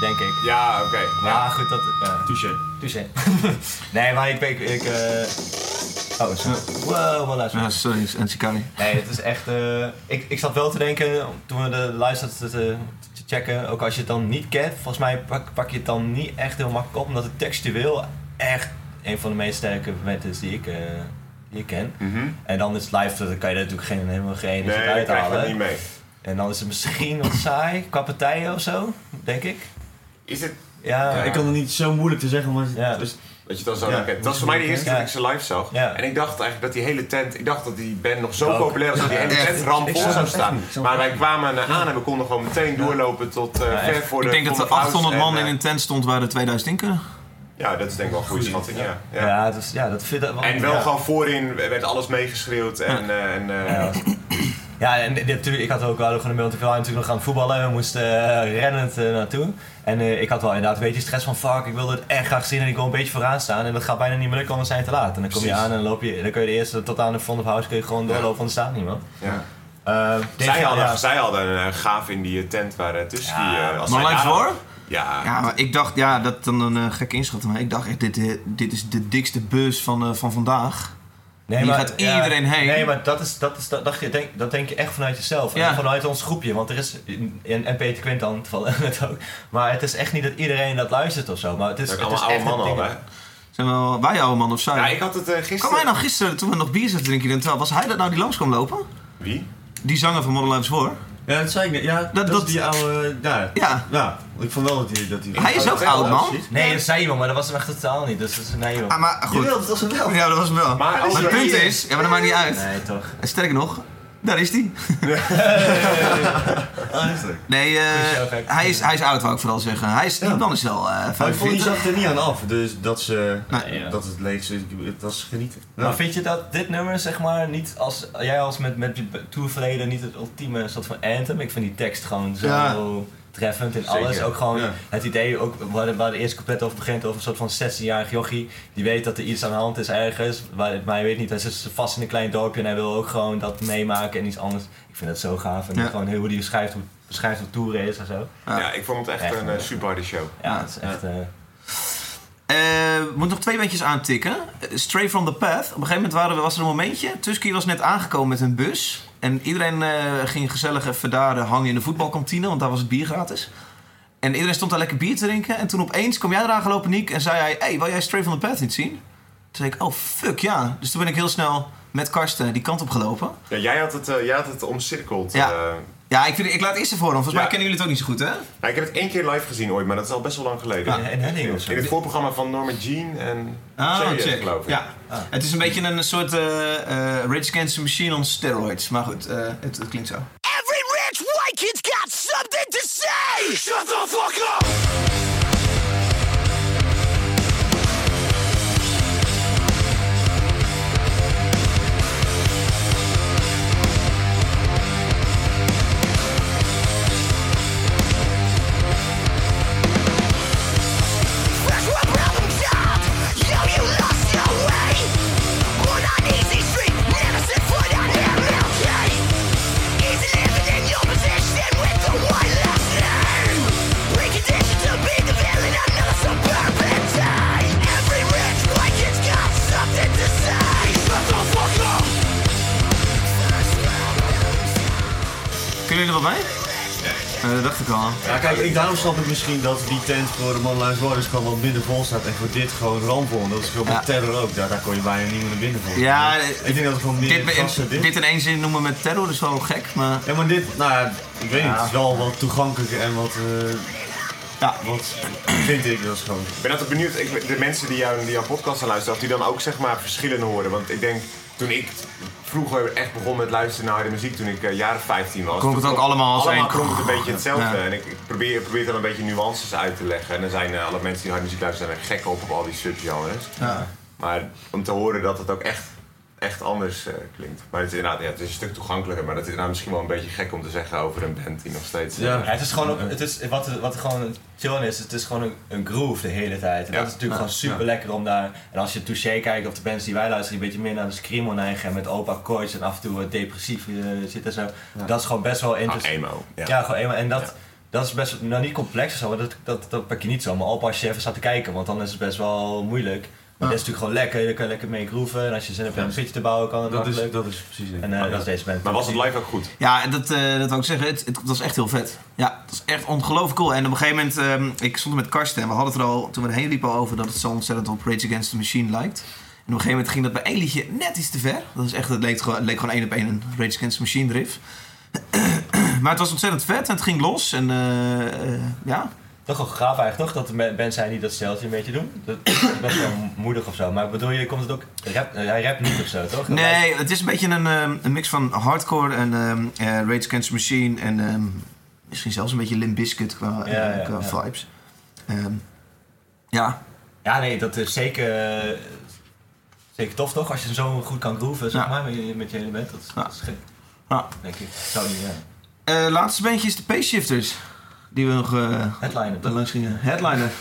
Denk ik. Ja, oké. Maar goed, dat... Ja. Touché. Touché. nee, maar ik... ik, ik eh, Oh, sorry. Wow, wat luister. Ja, sorry, en Shikari. Nee, het is echt... eh, ik, ik zat wel te denken, toen we de live zaten te, te, te checken, ook als je het dan niet kent, volgens mij pak, pak je het dan niet echt heel makkelijk op, omdat het textueel echt een van de meest sterke momenten is die ik, eh, die ik ken. En dan is het live, dan kan je er natuurlijk geen, helemaal geen energie Mhm. Nee, uit daar krijg je halen. dat niet mee. En dan is het misschien wat saai, qua partijen of zo, denk ik. Is het... Ja, Ja, ik kan het niet zo moeilijk te zeggen, maar Ja. dus, Dat je dan zo Ja. Dat was voor mij de eerste keer dat ik ze live zag. Ja. En ik dacht eigenlijk dat die hele tent... Ik dacht dat die band nog zo Ook. populair was dat die hele tent ramvol zou staan. Maar wij kwamen eh, aan en we konden gewoon meteen doorlopen tot eh, Ja, ver voor de Ik denk dat er Front of 800 House man en, in eh, een tent stond waar er 2000 in kunnen. Ja, dat is denk ik wel een goede schatting, ja. ja. ja, dus, ja, dat vind ik wel... En wel ja. gewoon voorin werd alles meegeschreeuwd en... eh, en eh, Ja, was- Ja, en natuurlijk, ik had ook wel gewoon een beeld. Ik wilde natuurlijk nog gaan voetballen. We moesten eh, rennend naartoe. En eh, ik had wel inderdaad een beetje stress van fuck, ik wilde het echt graag zien en ik wil een beetje vooraan staan. En dat gaat bijna niet meer lukken, want we zijn te laat. En dan kom je Precies. aan en dan loop je, dan kun je de eerste tot aan de front of house kun je gewoon doorlopen, want er staat niemand. ja. Zij, hadden, ja. zij hadden een gaaf in die tent waar uh, Tusky... Ja, eh, als Lives daar- War? Ja. Ja, maar ik dacht, ja, dat dan een eh, gekke inschatting. Maar ik dacht echt, dit, eh, dit is de dikste bus van, eh, van vandaag. Nee, Hier maar, gaat ja, iedereen heen. Nee, maar dat, is, dat, is, dat, dat, denk, dat denk je echt vanuit jezelf. Ja. En vanuit ons groepje. Want er is, en, en Peter Quint dan toevallig net ook. Maar het is echt niet dat iedereen dat luistert of zo. Maar het is, het is allemaal echt mannen al, hè? Zijn wel wij oude man of zij? Ja, ik had het gisteren... Kwam hij nou gisteren, toen we nog bier zaten drinken in het was hij dat nou die langs kwam lopen? Wie? Die zanger van Modern Lives War? Ja, dat zei ik net. Ja, dat, dat- is die oude... Ja. Ja. ja. Ik vond wel dat hij... Dat hij Hij is ook oud, man. Nee, dat zei iemand, maar dat was hem echt totaal niet. Dus dat is nee, joh. Ah, maar goed. Jawel, dat was hem wel. Ja, dat was hem wel. Maar het punt is, ja, maar dat maakt niet uit. Nee, toch. En sterker nog, daar is hij. Nee, eh, hij, is, hij is oud, wou ik vooral zeggen. Hij is, Die man is wel eh Maar ik vond die 45. zag er niet aan af. Dus dat ze... ja. Dat het leeg. Het was genieten. Maar vind je dat dit nummer, zeg maar, niet als jij als met, met je tourverleden niet het ultieme soort van anthem? Ik vind die tekst gewoon zo Ja. Treffend in Zeker. alles. Ook gewoon Ja. het idee, ook waar de, waar de eerste couplet over begint, over een soort van 16-jarig jochie. Die weet dat er iets aan de hand is ergens, waar, maar hij weet niet, hij zit vast in een klein dorpje en hij wil ook gewoon dat meemaken en iets anders. Ik vind dat zo gaaf. En Ja. gewoon heel hoe die beschrijft hoe, beschrijft hoe toeren is en zo. Ja. ik vond het echt, Echt, een eh, eh, super harde show. Ja, het is echt... eh, Eh, moet nog twee bandjes aantikken. Stray from the Path. Op een gegeven moment waren we, was er een momentje. Tusky was net aangekomen met een bus. En iedereen eh, ging gezellig even daar eh, hangen in de voetbalkantine, want daar was het bier gratis. En iedereen stond daar lekker bier te drinken. En toen opeens kwam jij eraan gelopen, Niek, en zei hij... Hey, wil jij Stray from the Path niet zien? Toen zei ik, oh fuck ja. Dus toen ben ik heel snel met Karsten die kant op gelopen. Ja, jij had het, eh, jij had het omcirkeld. Ja. Ja, ik, vind, ik laat het eerst ervoor, want volgens Ja. mij kennen jullie het ook niet zo goed, hè? Ja, ik heb het één keer live gezien ooit, maar dat is al best wel lang geleden. Ja, in Henning of zo. In het voorprogramma van Norma Jean en Ah, Cherry, check. geloof ik. Ja. Het is een beetje een soort eh eh, Against the Machine on steroids. Maar goed, eh, het, het klinkt zo. Every rich white kid's got something to say! Shut the fuck up! Eh, dat dacht ik al. Ja, kijk, ik, daarom snap ik misschien dat die tent voor de Man Lives War gewoon wat minder vol staat en voor dit gewoon rampvol. En dat is gewoon Ja. met terror ook. Daar, daar kon je bijna niet meer naar binnen volgens Ja, mij. ik denk dat het gewoon meer dit, gasten dit, dit in één zin noemen met terror is wel gek, maar... Ja, maar dit, nou ja, ik weet niet, Ja. het is wel wat toegankelijker en wat, eh, ja. wat vind ik, dat is gewoon... Ik ben altijd benieuwd, ik, de mensen die, jou, die jouw podcast gaan luisteren, of die dan ook zeg maar verschillen horen. Want ik denk, toen ik vroeger echt begon met luisteren naar harde muziek, toen ik eh, jaren 15 was. Klonk het ook allemaal als Allemaal één- klonk het een beetje hetzelfde. Ja. En ik, ik probeer, probeer dan een beetje nuances uit te leggen. En dan zijn eh, alle mensen die harde muziek luisteren zijn er gek op op al die subgenres. Ja. Maar om te horen dat het ook echt, echt anders eh, klinkt. Maar het is inderdaad ja, het is een stuk toegankelijker. Maar dat is inderdaad misschien wel een beetje gek om te zeggen over een band die nog steeds... Ja, het is gewoon, het is, wat, wat gewoon chill is, het is gewoon een, een groove de hele tijd. En Ja. dat is natuurlijk Ja. gewoon super lekker om daar. En als je Touché kijkt, of de bands die wij luisteren, die een beetje meer naar de screamo neigen en met opa chords en af en toe wat depressief eh, zit en zo. Dat is gewoon best wel interessant. Ah, emo, ja. Ja. gewoon emo. En dat, dat is best, nou niet complex of zo, maar dat, dat, dat pak je niet zo. Maar opa als je even staat te kijken, want dan is het best wel moeilijk. Maar dit is natuurlijk gewoon lekker, je kan lekker mee grooven. En als je zin hebt om een pitje te bouwen, kan het Dat is, makkelijk. dat is precies het. En eh, dat is deze band. Maar was het live ook goed? Ja, dat, eh dat wil ik zeggen. Het, het was echt heel vet. Ja, het was echt ongelooflijk cool. En op een gegeven moment, ehm, ik stond er met Karsten en we hadden het er al, toen we erheen liepen al over dat het zo ontzettend op Rage Against the Machine lijkt. En op een gegeven moment ging dat bij één liedje net iets te ver. Dat is echt, het leek het leek gewoon één op één een Rage Against the Machine riff. maar het was ontzettend vet en het ging los. En eh, ja, Toch wel gaaf eigenlijk, toch? Dat er bands zijn die dat steltje een beetje doen. Dat is best wel moedig of zo. Maar bedoel je, komt het ook... Rap, eh, hij rapt niet of zo, toch? Nee, het is een beetje een, ehm, een mix van hardcore en ehm eh, Rage Against the Machine en ehm, misschien zelfs een beetje Limp Bizkit qua, Ja, ja, qua ja. vibes. Ehm, ja, Ja, nee, dat is zeker, eh, zeker tof toch? Als je zo goed kan grooven, zeg maar, met je, met je element. Dat is, dat is gek, denk ik. Zou niet. Eh, laatste bandje is de Pace Shifters. Die we nog uh, Headliner. langs gingen. Headliner.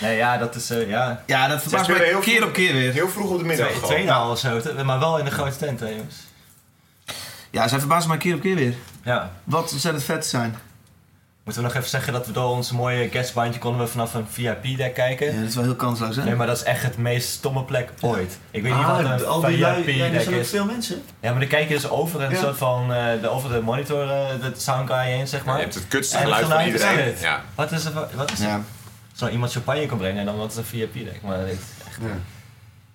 Nee, ja, dat is, eh, ja... ja, dat verbaast mij heel keer vroeg- op keer weer. Heel vroeg op de middag Twee, twee nou of zo, maar wel in een grote tent, hè, jongens. Ja, zij verbazen mij keer op keer weer. Ja. Wat zou het vet zijn? Moeten we nog even zeggen dat we door ons mooie guestbandje konden we vanaf een VIP-deck kijken? Ja, dat is wel heel kansloos, hè? Nee, maar dat is echt het meest stomme plek ooit. Ik weet niet Ah, wat een al die lui- ja, er VIP-deck zijn ook is. veel mensen. Ja, maar dan kijk je dus over een Ja. soort van, eh, de, over de monitor, eh, de sound guy heen, zeg maar. je hebt het kutste geluid van geluid iedereen. het. Ja. Wat is er, wat is er? Ja. Zou iemand champagne kan brengen en dan wat is een VIP-deck? Maar dit is echt...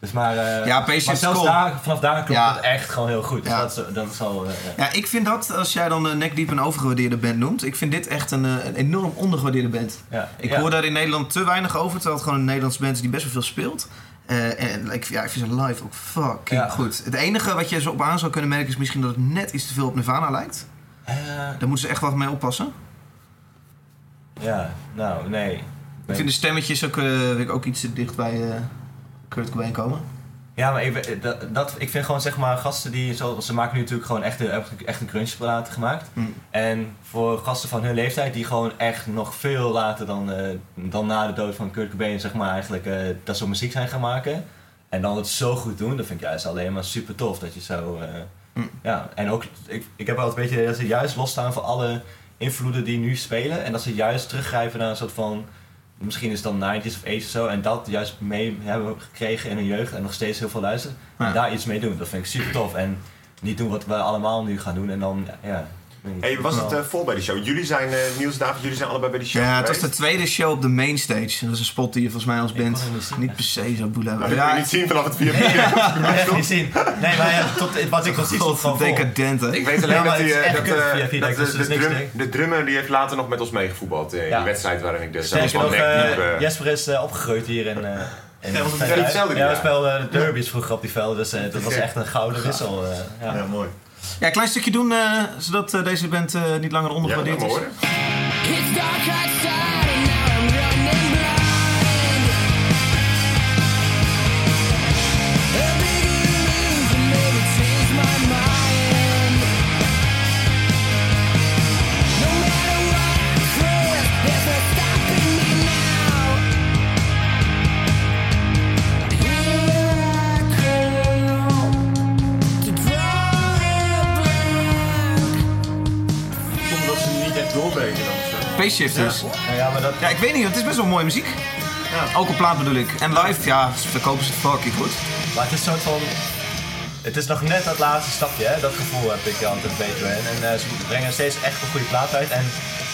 Dus maar, eh, Ja, maar zelfs daar, vanaf daar klopt Ja. het echt gewoon heel goed. Dus Ja. dat, is, dat is al... eh, ja. Ik vind dat, als jij dan uh, nekdiep een overgewaardeerde band noemt, ik vind dit echt een, eh, een enorm ondergewaardeerde band. Ja. Ik hoor daar in Nederland te weinig over, terwijl het gewoon een Nederlandse band is die best wel veel speelt. Eh, en ik, ja, ik vind ze live ook fucking goed. Het enige wat je zo op aan zou kunnen merken is misschien dat het net iets te veel op Nirvana lijkt. Eh, Daar moeten ze echt wat mee oppassen. ja, nou, nee. Ik vind de stemmetjes ook, eh, ik ook iets te dicht bij eh, Kurt Cobain komen. Ja, maar ik, ben- dat, dat, ik vind gewoon zeg maar gasten die, zo, ze maken nu natuurlijk gewoon echt een grunge-platen gemaakt. Mm. En voor gasten van hun leeftijd die gewoon echt nog veel later dan, eh, dan na de dood van Kurt Cobain zeg maar eigenlijk eh, dat soort muziek zijn gaan maken. En dan het zo goed doen, dat vind ik juist alleen maar super tof dat je zo... eh, Mm. Ja, en ook, ik, ik heb altijd een beetje dat ze juist losstaan van alle invloeden die nu spelen. En dat ze juist teruggrijpen naar een soort van misschien is het dan 90s of 80s of zo, en dat juist mee hebben gekregen in hun jeugd en nog steeds heel veel luisteren. Ja. En daar iets mee doen, dat vind ik super tof. En niet doen wat we allemaal nu gaan doen en dan, ja. Hey, was het eh, vol bij de show? Jullie zijn, eh, Niels David, jullie zijn allebei bij de show Ja, het was de tweede show op de mainstage. Dat is een spot die je volgens mij als band niet niet per se zou boelen Maar hebben. dat kun je niet zien vanaf het vier Nee, echt niet zien. Nee, maar ja, tot, wat ik gewoon vol. decadent, hè? Ik weet alleen Ja, maar dat, die, eh, dat, dat Dex, de, dus de, er is niks drum- mee. de drummer die heeft later nog met ons meegevoetbald in Ja. die wedstrijd waarin ik dus Sterker nog, van Jesper is opgegroeid hier in... eh in Ja, het Ja, we speelden de derbies vroeger op die velden, dus dat was echt een gouden wissel. eh, ja. Ja, mooi. Ja, een klein stukje doen, eh, zodat eh, deze band eh, niet langer ja, ondergewaardeerd dat is. Ja, ja, maar dat... Ja, ik weet niet, het is best wel mooie muziek. Ja. Ook op plaat bedoel ik. En live, ja, ze verkopen ze fucking goed. Maar het is een soort van. Het is nog net dat laatste stapje, hè? dat gevoel heb ik altijd bij hen. En eh, ze brengen steeds echt een goede plaat uit. En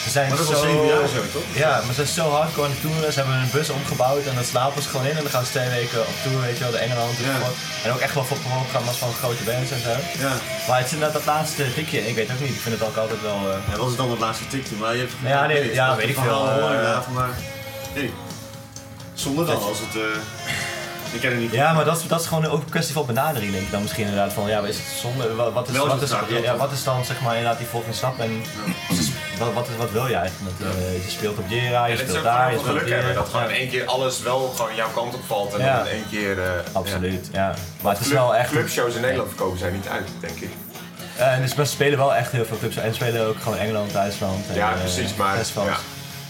ze zijn Maar dat zo... zeven jaar zo, toch? Ja, maar ze zijn zo hardcore aan toeren. Ze hebben een bus omgebouwd en dan slapen ze gewoon in. En dan gaan ze twee weken op tour, weet je wel, de Engeland. Ja. En ook echt wel voor programma's van grote bands en zo. Ja. Maar het is inderdaad dat laatste tikje. Ik weet ook niet, ik vind het ook altijd wel... eh, Ja, was het dan het laatste tikje? Maar je hebt Ja, nee, ja, dat weet ik veel, eh, maar... Hey. Zonder dan als het... eh ik ken het niet. Ja, maar dat is, dat is gewoon ook een kwestie van benadering, denk ik dan misschien inderdaad. Van ja, is het zonde? Wat, is, wat, is, ja, wat is dan zeg maar inderdaad die volgende stap? En wat, wat, wat wil je eigenlijk? Met, je speelt op Jera, je En is speelt daar, je gewoon speelt geluk hebben hier. dat gewoon in één keer alles wel gewoon jouw kant op valt en dan in één keer... eh, Absoluut, ja. Maar het is wel echt... Clubshows in Nederland verkopen zij niet uit, denk ik. Eh, en dus we spelen wel echt heel veel clubs. En spelen ook gewoon Engeland, Duitsland. En, Ja, eh, precies, maar- festivals. ja.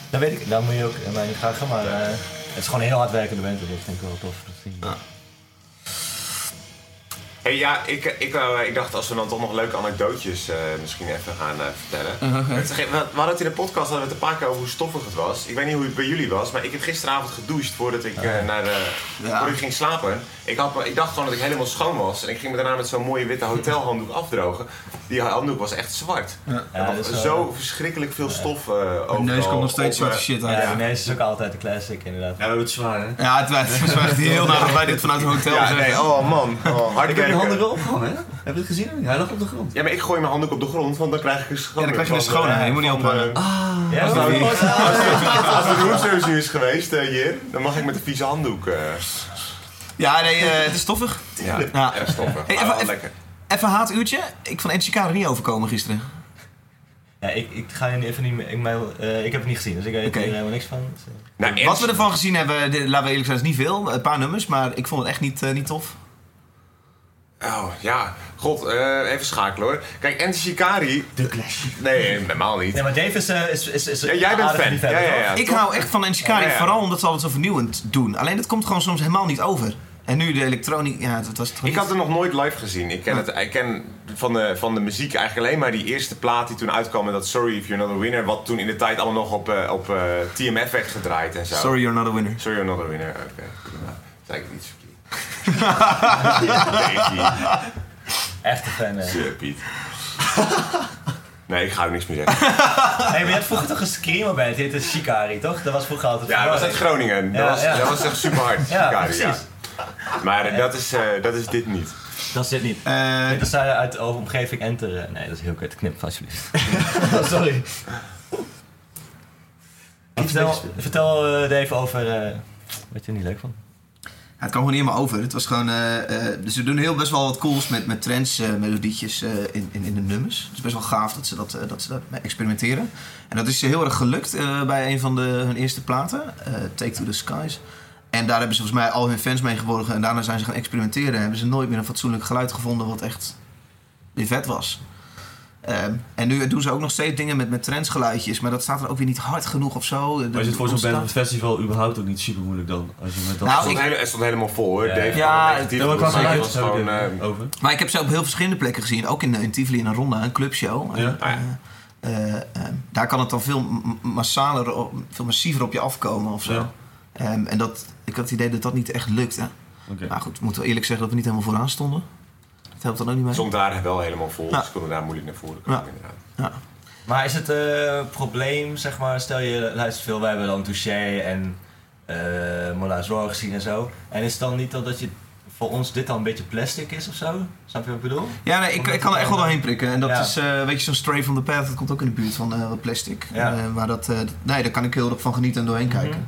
Dat weet ik, daar moet je ook mij niet graag gaan, maar het is gewoon een heel hard werkende band. Dat vind ik wel tof. Dat. Hey, ja, ik, ik, eh, ik dacht als we dan toch nog leuke anekdootjes eh, misschien even gaan eh, vertellen. Het, ge- we hadden het in de podcast hadden we het een paar keer over hoe stoffig het was. Ik weet niet hoe het bij jullie was, maar ik heb gisteravond gedoucht voordat ik, naar de, Ja. voordat ik ging slapen. Ik, had, ik dacht gewoon dat ik helemaal schoon was. En ik ging me daarna met zo'n mooie witte hotelhanddoek afdrogen. Die handdoek was echt zwart. Ja, Er was zo verschrikkelijk veel stof eh overal. Mijn neus komt nog steeds op, eh, zwarte shit uit. Ja, Ja, die neus is ook altijd een classic inderdaad. Ja, we hebben het zwaar, hè? ja het, was- het was echt heel naar dat wij dit vanuit een hotel Ja, zeggen. nee, oh man. Oh, hard Ik heb je werken. handen wel opgehangen, hè? Heb je het gezien? Hij lag op de grond. Ja, maar ik gooi mijn handdoek op de grond, want dan krijg ik een schoon. Ja, dan krijg je een schone. eh, Je moet niet ophangen. eh, Ja, Als het, als het roomservice is geweest eh, hier, dan mag ik met een vieze handdoek. Ja, nee, eh, het is stoffig. ja, Ja. Hey, maar even- lekker. Even een haatuurtje. Ik van NCK er niet overkomen gisteren. Ja, ik, ik ga je even niet meer. Ik, mijn, eh, ik heb het niet gezien, dus ik weet er helemaal niks van. Dus. Nou, Wat we ervan gezien hebben, dit- laten we eerlijk zijn, is niet veel. Een paar nummers, maar ik vond het echt niet, eh, niet tof. Oh, ja. God, eh, even schakelen hoor. Kijk, Enti Shikari... De Clash. Nee, helemaal niet. Nee, maar Dave is, eh, is, is, is Ja, jij bent fan. Ja, ja, ja. ik toch? hou echt van ja. vooral omdat ze altijd zo vernieuwend doen. Alleen dat komt gewoon soms helemaal niet over. En nu de elektronica, ja, dat was toch Ik had het nog nooit live gezien. Ik ken, het, ik ken van, de, van de muziek eigenlijk alleen maar die eerste plaat die toen uitkwam. met dat Sorry If You're Not A Winner. Wat toen in de tijd allemaal nog op, eh, op eh, TMF werd gedraaid en zo. Sorry You're Not A Winner. Sorry You're Not A Winner, oké. prima. Zei ik het iets verkeerd? Echte fan, hè? Piet. Nee, ik ga ook niks meer zeggen. hey, maar je had vroeger toch een screamer band, die heette Shikari, toch? Dat was vroeger altijd Ja, dat was uit Groningen. Dat, Ja, was, ja. dat was echt super hard. Ja, Shikari, precies. Maar dat, is, eh, dat is dit niet. Dat is dit niet. Eh, dit is eh, uit de omgeving Enter. eh, Nee, dat is heel kut. Knip, alsjeblieft. Sorry. Vertel, vertel Dave over eh, wat je er niet leuk vond. Ja, het kwam gewoon niet helemaal over. Het was gewoon, eh, eh, dus ze doen heel best wel wat cools met, met trends, eh, melodietjes eh, in, in, in de nummers. Het is best wel gaaf dat ze dat, eh, dat ze daarmee experimenteren. En dat is heel erg gelukt eh, bij een van de, hun eerste platen, eh, Take to the Skies. En daar hebben ze volgens mij al hun fans mee geborgen. En daarna zijn ze gaan experimenteren. En hebben ze nooit meer een fatsoenlijk geluid gevonden wat echt weer vet was. Ehm, en nu doen ze ook nog steeds dingen met, met trendsgeluidjes. Maar dat staat er ook weer niet hard genoeg of zo. Maar is het voor zo'n band op het festival überhaupt ook niet super moeilijk dan? Als je met dat Nou, het, stond ik- hele- het stond helemaal vol hoor. Ja. Dave Ja, was geluid gewoon, over. Maar ik heb ze op heel verschillende plekken gezien. Ook in, in Tivoli en een Ronda, een clubshow. Ja. En, eh, eh, eh, daar kan het dan veel massaler, veel massiever op je afkomen of zo. Ehm, en dat, ik had het idee dat dat niet echt lukt. Hè? Oké. Maar goed, moeten we eerlijk zeggen dat we niet helemaal vooraan stonden. Dat helpt dan ook niet mee. stond daar wel helemaal vol. Ja. Dus konden daar moeilijk naar voren komen Ja. inderdaad. Ja. Maar is het eh, probleem, zeg maar, stel je luistert veel, wij hebben dan Touché en eh Mola Zorg gezien en zo. En is het dan niet dat, dat je voor ons dit dan een beetje plastic is of zo? Snap je wat ik bedoel? Ja, nee, ik, ik kan er echt wel doorheen prikken. En dat Ja. is, eh weet je, zo'n Stray from the Path, dat komt ook in de buurt van eh, plastic. Ja. Maar dat, eh, nee, daar kan ik heel erg van genieten en doorheen kijken.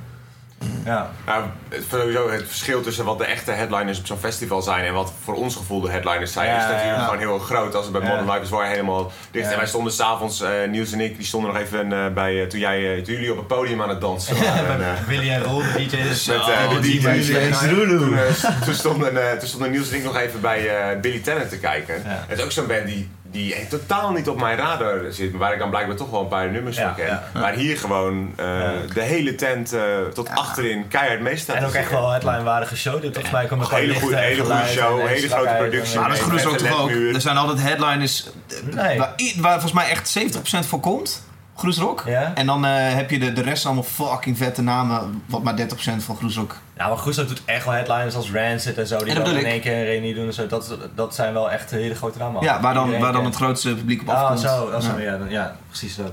Ja. Nou, het, sowieso het verschil tussen wat de echte headliners op zo'n festival zijn en wat voor ons gevoel de headliners zijn, Ja, is natuurlijk ja. gewoon heel erg groot. Als het bij. Modern Life is waar helemaal dicht. En wij stonden s'avonds, eh Niels en ik, die stonden nog even eh, bij, eh, toen, jij, toen jullie op het podium aan het dansen waren. En, Willy en Roel, de DJ's. Met Oh, de DJ's. Toen, toen, stonden, toen stonden Niels en ik nog even bij Billy Tennant te kijken. Het is ook zo'n band die, die totaal niet op mijn radar zit, maar waar ik dan blijkbaar toch wel een paar nummers Ja, van ken. ja. Maar hier gewoon eh, de hele tent eh, tot achterin keihard meestaat En ook echt wel headline-waardige show. Dit volgens mij komt Een hele goede- hele goede show, en hele grote productie. Maar dat is met toch ook? Er zijn altijd headliners eh, Nee. waar, waar volgens mij echt 70% voor komt. Groesrock. Ja. En dan eh, heb je de, de rest allemaal fucking vette namen, wat maar 30% van Groesrock. Ja, maar Groesrock doet echt wel headliners als Rancid en zo. Die dat dan in één keer een reunie doen en zo. Dat, dat zijn wel echt hele grote namen. Ja, waar dan, waar dan het grootste publiek op Ah, afkomt. zo, dat is Ja. zo, ja, ja, precies dat.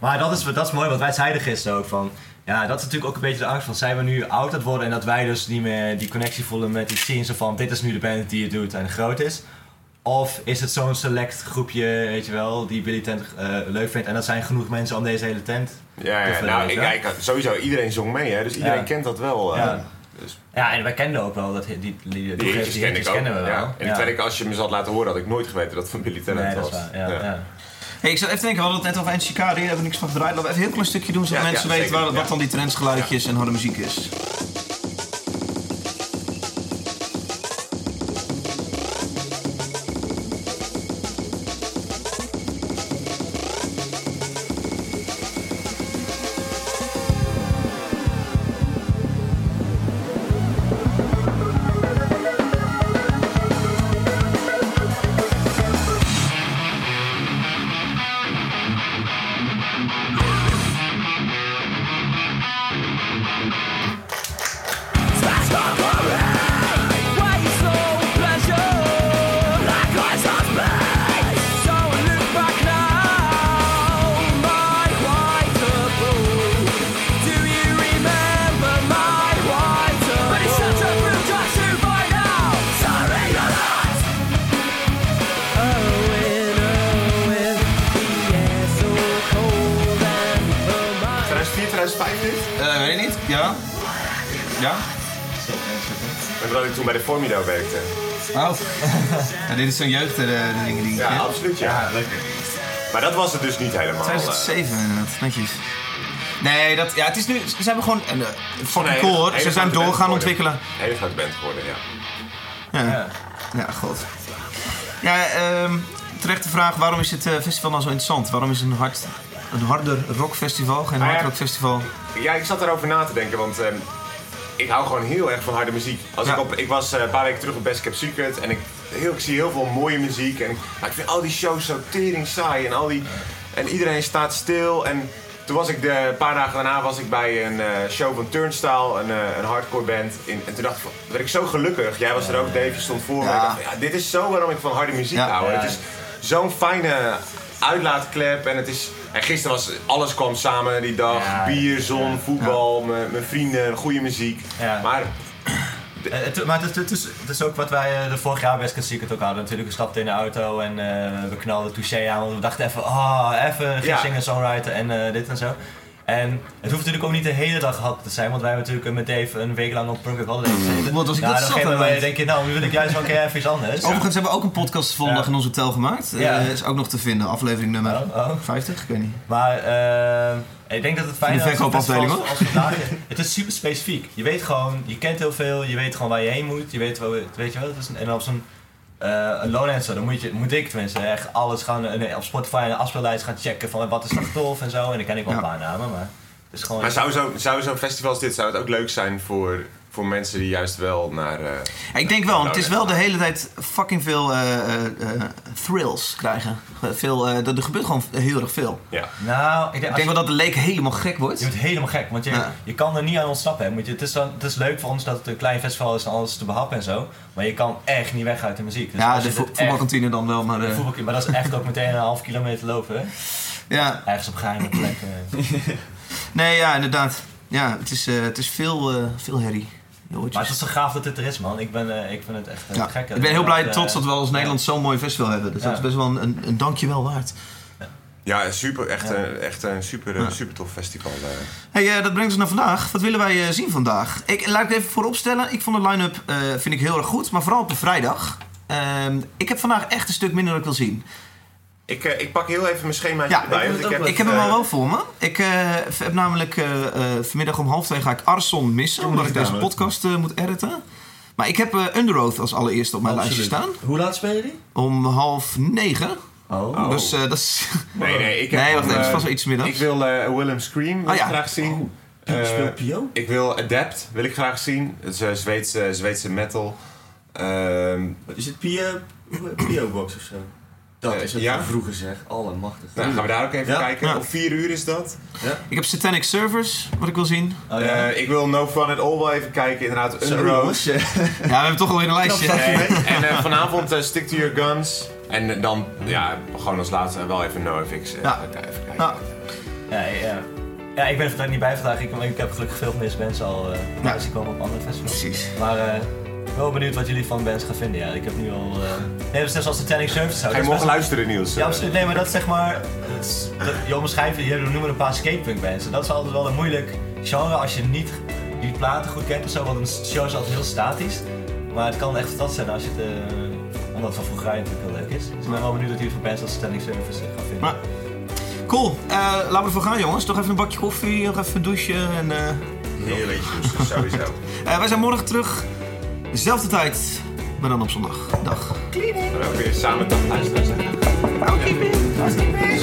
Maar dat is, dat is mooi, wat wij zeiden gisteren ook van... Ja, dat is natuurlijk ook een beetje de angst van... Zijn we nu oud aan het worden en dat wij dus niet meer die connectie voelen met die scene... Zo van, dit is nu de band die het doet en groot is. Of is het zo'n select groepje, weet je wel, die Billy Tent eh, leuk vindt... en dat zijn genoeg mensen om deze hele tent Ja, te ja vullen, nou, ik, ik, sowieso, iedereen zong mee, hè, dus iedereen Ja. kent dat wel. eh. Ja. Dus Ja, en wij kenden ook wel dat die, die, die, die hitjes ken ik ook. kennen we wel. Ja. En Ja. terwijl ik, als je me zat laten horen, had ik nooit geweten dat het van Billy Tennant Nee, dat was. is waar. Ja, ja. Hey, ik zat even te denken, we hadden het net over Anti-Shikari, daar hebben we niks van gedraaid. Laten we even een heel klein stukje doen, zodat Ja, mensen ja, weten zeker, waar, ja. wat dan die trendsgeluidjes en harde muziek is. Ja? En dat ik toen bij de Formido werkte. Oh. ja, dit is zo'n jeugd, eh, de dingen die Ja, absoluut, ja. lekker. Maar dat was het dus niet helemaal. eh. 2007 inderdaad, netjes. Nee, dat, ja, het is nu, ze hebben gewoon, en, eh, fucking Nee, cool hoor, hele ze zijn grote band door gaan geworden. ontwikkelen. Een hele grote band geworden, ja. Ja, ja god. Ja, ehm terechte vraag, waarom is dit eh, festival nou zo interessant? Waarom is een, hard, een harder rockfestival, geen Nou ja, hardrockfestival? Ja, ik zat erover na te denken, want ehm, ik hou gewoon heel erg van harde muziek. Als ik, op, ik was eh, een paar weken terug op Best Kept Secret en ik, heel, ik zie heel veel mooie muziek. En ik, maar ik vind al die shows zo tering saai en, al die, en iedereen staat stil. En toen was ik de, een paar dagen daarna was ik bij een eh, show van Turnstile, een, eh, een hardcore band. In, en toen dacht ik, van, werd ik zo gelukkig. Jij was er ook, Dave, je stond voor me. Ik dacht, ja, dit is zo waarom ik van harde muziek hou. Ja. Het is zo'n fijne uitlaatklep en het is... En gisteren was alles kwam samen die dag. Ja, Bier, zon, voetbal, mijn- mijn vrienden, goede muziek. Maar Eh, het- maar het, is- het, is, het is ook wat wij eh, de vorig jaar best Kept Secret ook hadden. Natuurlijk, we stapten in de auto en eh, we knalden Touché aan. Want we dachten even, oh, even geen Ja. singer-songwriter en dit en zo. En het hoeft natuurlijk ook niet de hele dag gehad te zijn, want wij hebben natuurlijk met Dave een week lang op Project Holiday gezeten. Wat was ik nou, dat dan zat het- denk je, nou, nu wil ik juist wel een keer even iets anders. Overigens hebben we ook een podcast vandaag Ja. in ons hotel gemaakt. Eh, Ja. is ook nog te vinden, aflevering nummer Oh, oh. 50, ik weet niet. Maar eh, ik denk dat het fijn is als- als- als vandaag. Het is super specifiek. Je weet gewoon, je kent heel veel, je weet gewoon waar je heen moet. Je weet, wel, weet je wel, het is een, en op zo'n eh, een Lowlands, zo, dan moet, je, moet ik tenminste echt alles gaan, eh, op Spotify en de afspeellijst gaan checken van wat is nog tof en zo. En dan ken ik wel een paar namen, maar het is gewoon... Maar zou zo'n zou zo'n festival als dit zou het ook leuk zijn voor, voor mensen die juist wel naar. eh, ik denk wel, want het is wel de hele tijd fucking veel eh, eh, eh, thrills krijgen. Veel, eh, er er gebeurt gewoon heel erg veel. Ja. Nou, ik denk, Ik als denk wel dat de leek helemaal gek wordt. Je wordt helemaal gek, want je, Ja. je kan er niet aan ontsnappen. Hè. Moet je, het, is dan, het is leuk voor ons dat het een klein festival is en alles te behappen en zo. Maar je kan echt niet weg uit de muziek. Dus ja, de vo- echt- voetbalkantine dan wel, maar... de maar dat is echt ook meteen een half kilometer lopen. Hè. ja. Ergens op geheime plekken. Nee, ja, inderdaad. Ja, het is, eh, het is veel, eh, veel herrie. Maar het is zo gaaf dat dit er is, man. Ik, ben, eh, ik vind het echt eh, Ja. gek. Ik ben heel blij en Dat, trots eh, dat we als Nederland zo'n mooi festival hebben. Dus Ja. dat is best wel een, een, een dankjewel waard. Ja, super. Echt, Ja. Een, echt een super, Ja. super tof festival. eh. Hey, eh, dat brengt ons naar vandaag. Wat willen wij eh, zien vandaag? Ik, laat ik het even vooropstellen. Ik vond de line-up eh, vind ik heel erg goed, maar vooral op de vrijdag. Ehm, ik heb vandaag echt een stuk minder dat ik wil zien. Ik, eh, ik pak heel even mijn schemaatje Ja, erbij. ik, heb, ik heb hem al eh, wel voor me. Ik eh, heb namelijk eh, eh, vanmiddag om half twee ga ik Arson missen, omdat ik deze podcast eh, moet editen. Maar ik heb eh Under Oath als allereerste op mijn lijstje staan. Hoe laat spelen die? Om half negen. Oh. Dus eh, dat is... Nee, nee, ik heb Nee, wacht even, het is vast wel iets middags. Ik wil eh, Willem Scream wil Oh, ik ja. graag zien. Pio- Eh, speelt Pio? Ik wil Adapt wil ik graag zien. Het is eh, Zweedse, Zweedse metal. Ehm, Is het Pio, Pio Box of zo? Dat Eh, is het ja. vroeger zeg. Allemachtig. nou, gaan we daar ook even Ja. kijken. Ja. Om vier uur is dat. Ik heb Satanic Servers, wat ik wil zien. Oh, ja. Eh, ik wil No Fun at All wel even kijken. Inderdaad. Ja, we hebben toch alweer een lijstje. En, en eh, vanavond eh, Stick to Your Guns. En dan, ja, gewoon als laatste wel even NoFX. Uh, Ja. Even kijken. Ja. Ja, ja. ja, ik ben er vandaag niet bij vandaag. Ik, ik heb gelukkig veel bands al uh, Ja. komen op andere festivals. Precies. Maar eh, wel benieuwd wat jullie van bands gaan vinden. Ja, ik heb nu al. eh nee, dat is net zoals de Tanning Service. Ga je morgen luisteren, Niels? Ja, absoluut. Nee, maar dat is zeg maar. Dat is, dat, je omschrijft, je noemt een paar skatepunk bands. En dat is altijd wel een moeilijk genre als je niet die platen goed kent of zo. Want een show is altijd heel statisch. Maar het kan echt fantastisch zijn als je het. eh, omdat het van vroeger natuurlijk heel leuk is. Dus ik ben wel benieuwd wat jullie van bands als Standing Service eh, gaan vinden. Maar- Cool. Eh, laten we ervoor gaan, jongens. Toch even een bakje koffie, nog even douchen. En, eh, Heerlijk, dus sowieso. eh, wij zijn morgen terug. Dezelfde tijd, maar dan op zondag. Dag. We gaan ook weer samen toch luisteren. Housekeeping. Housekeeping.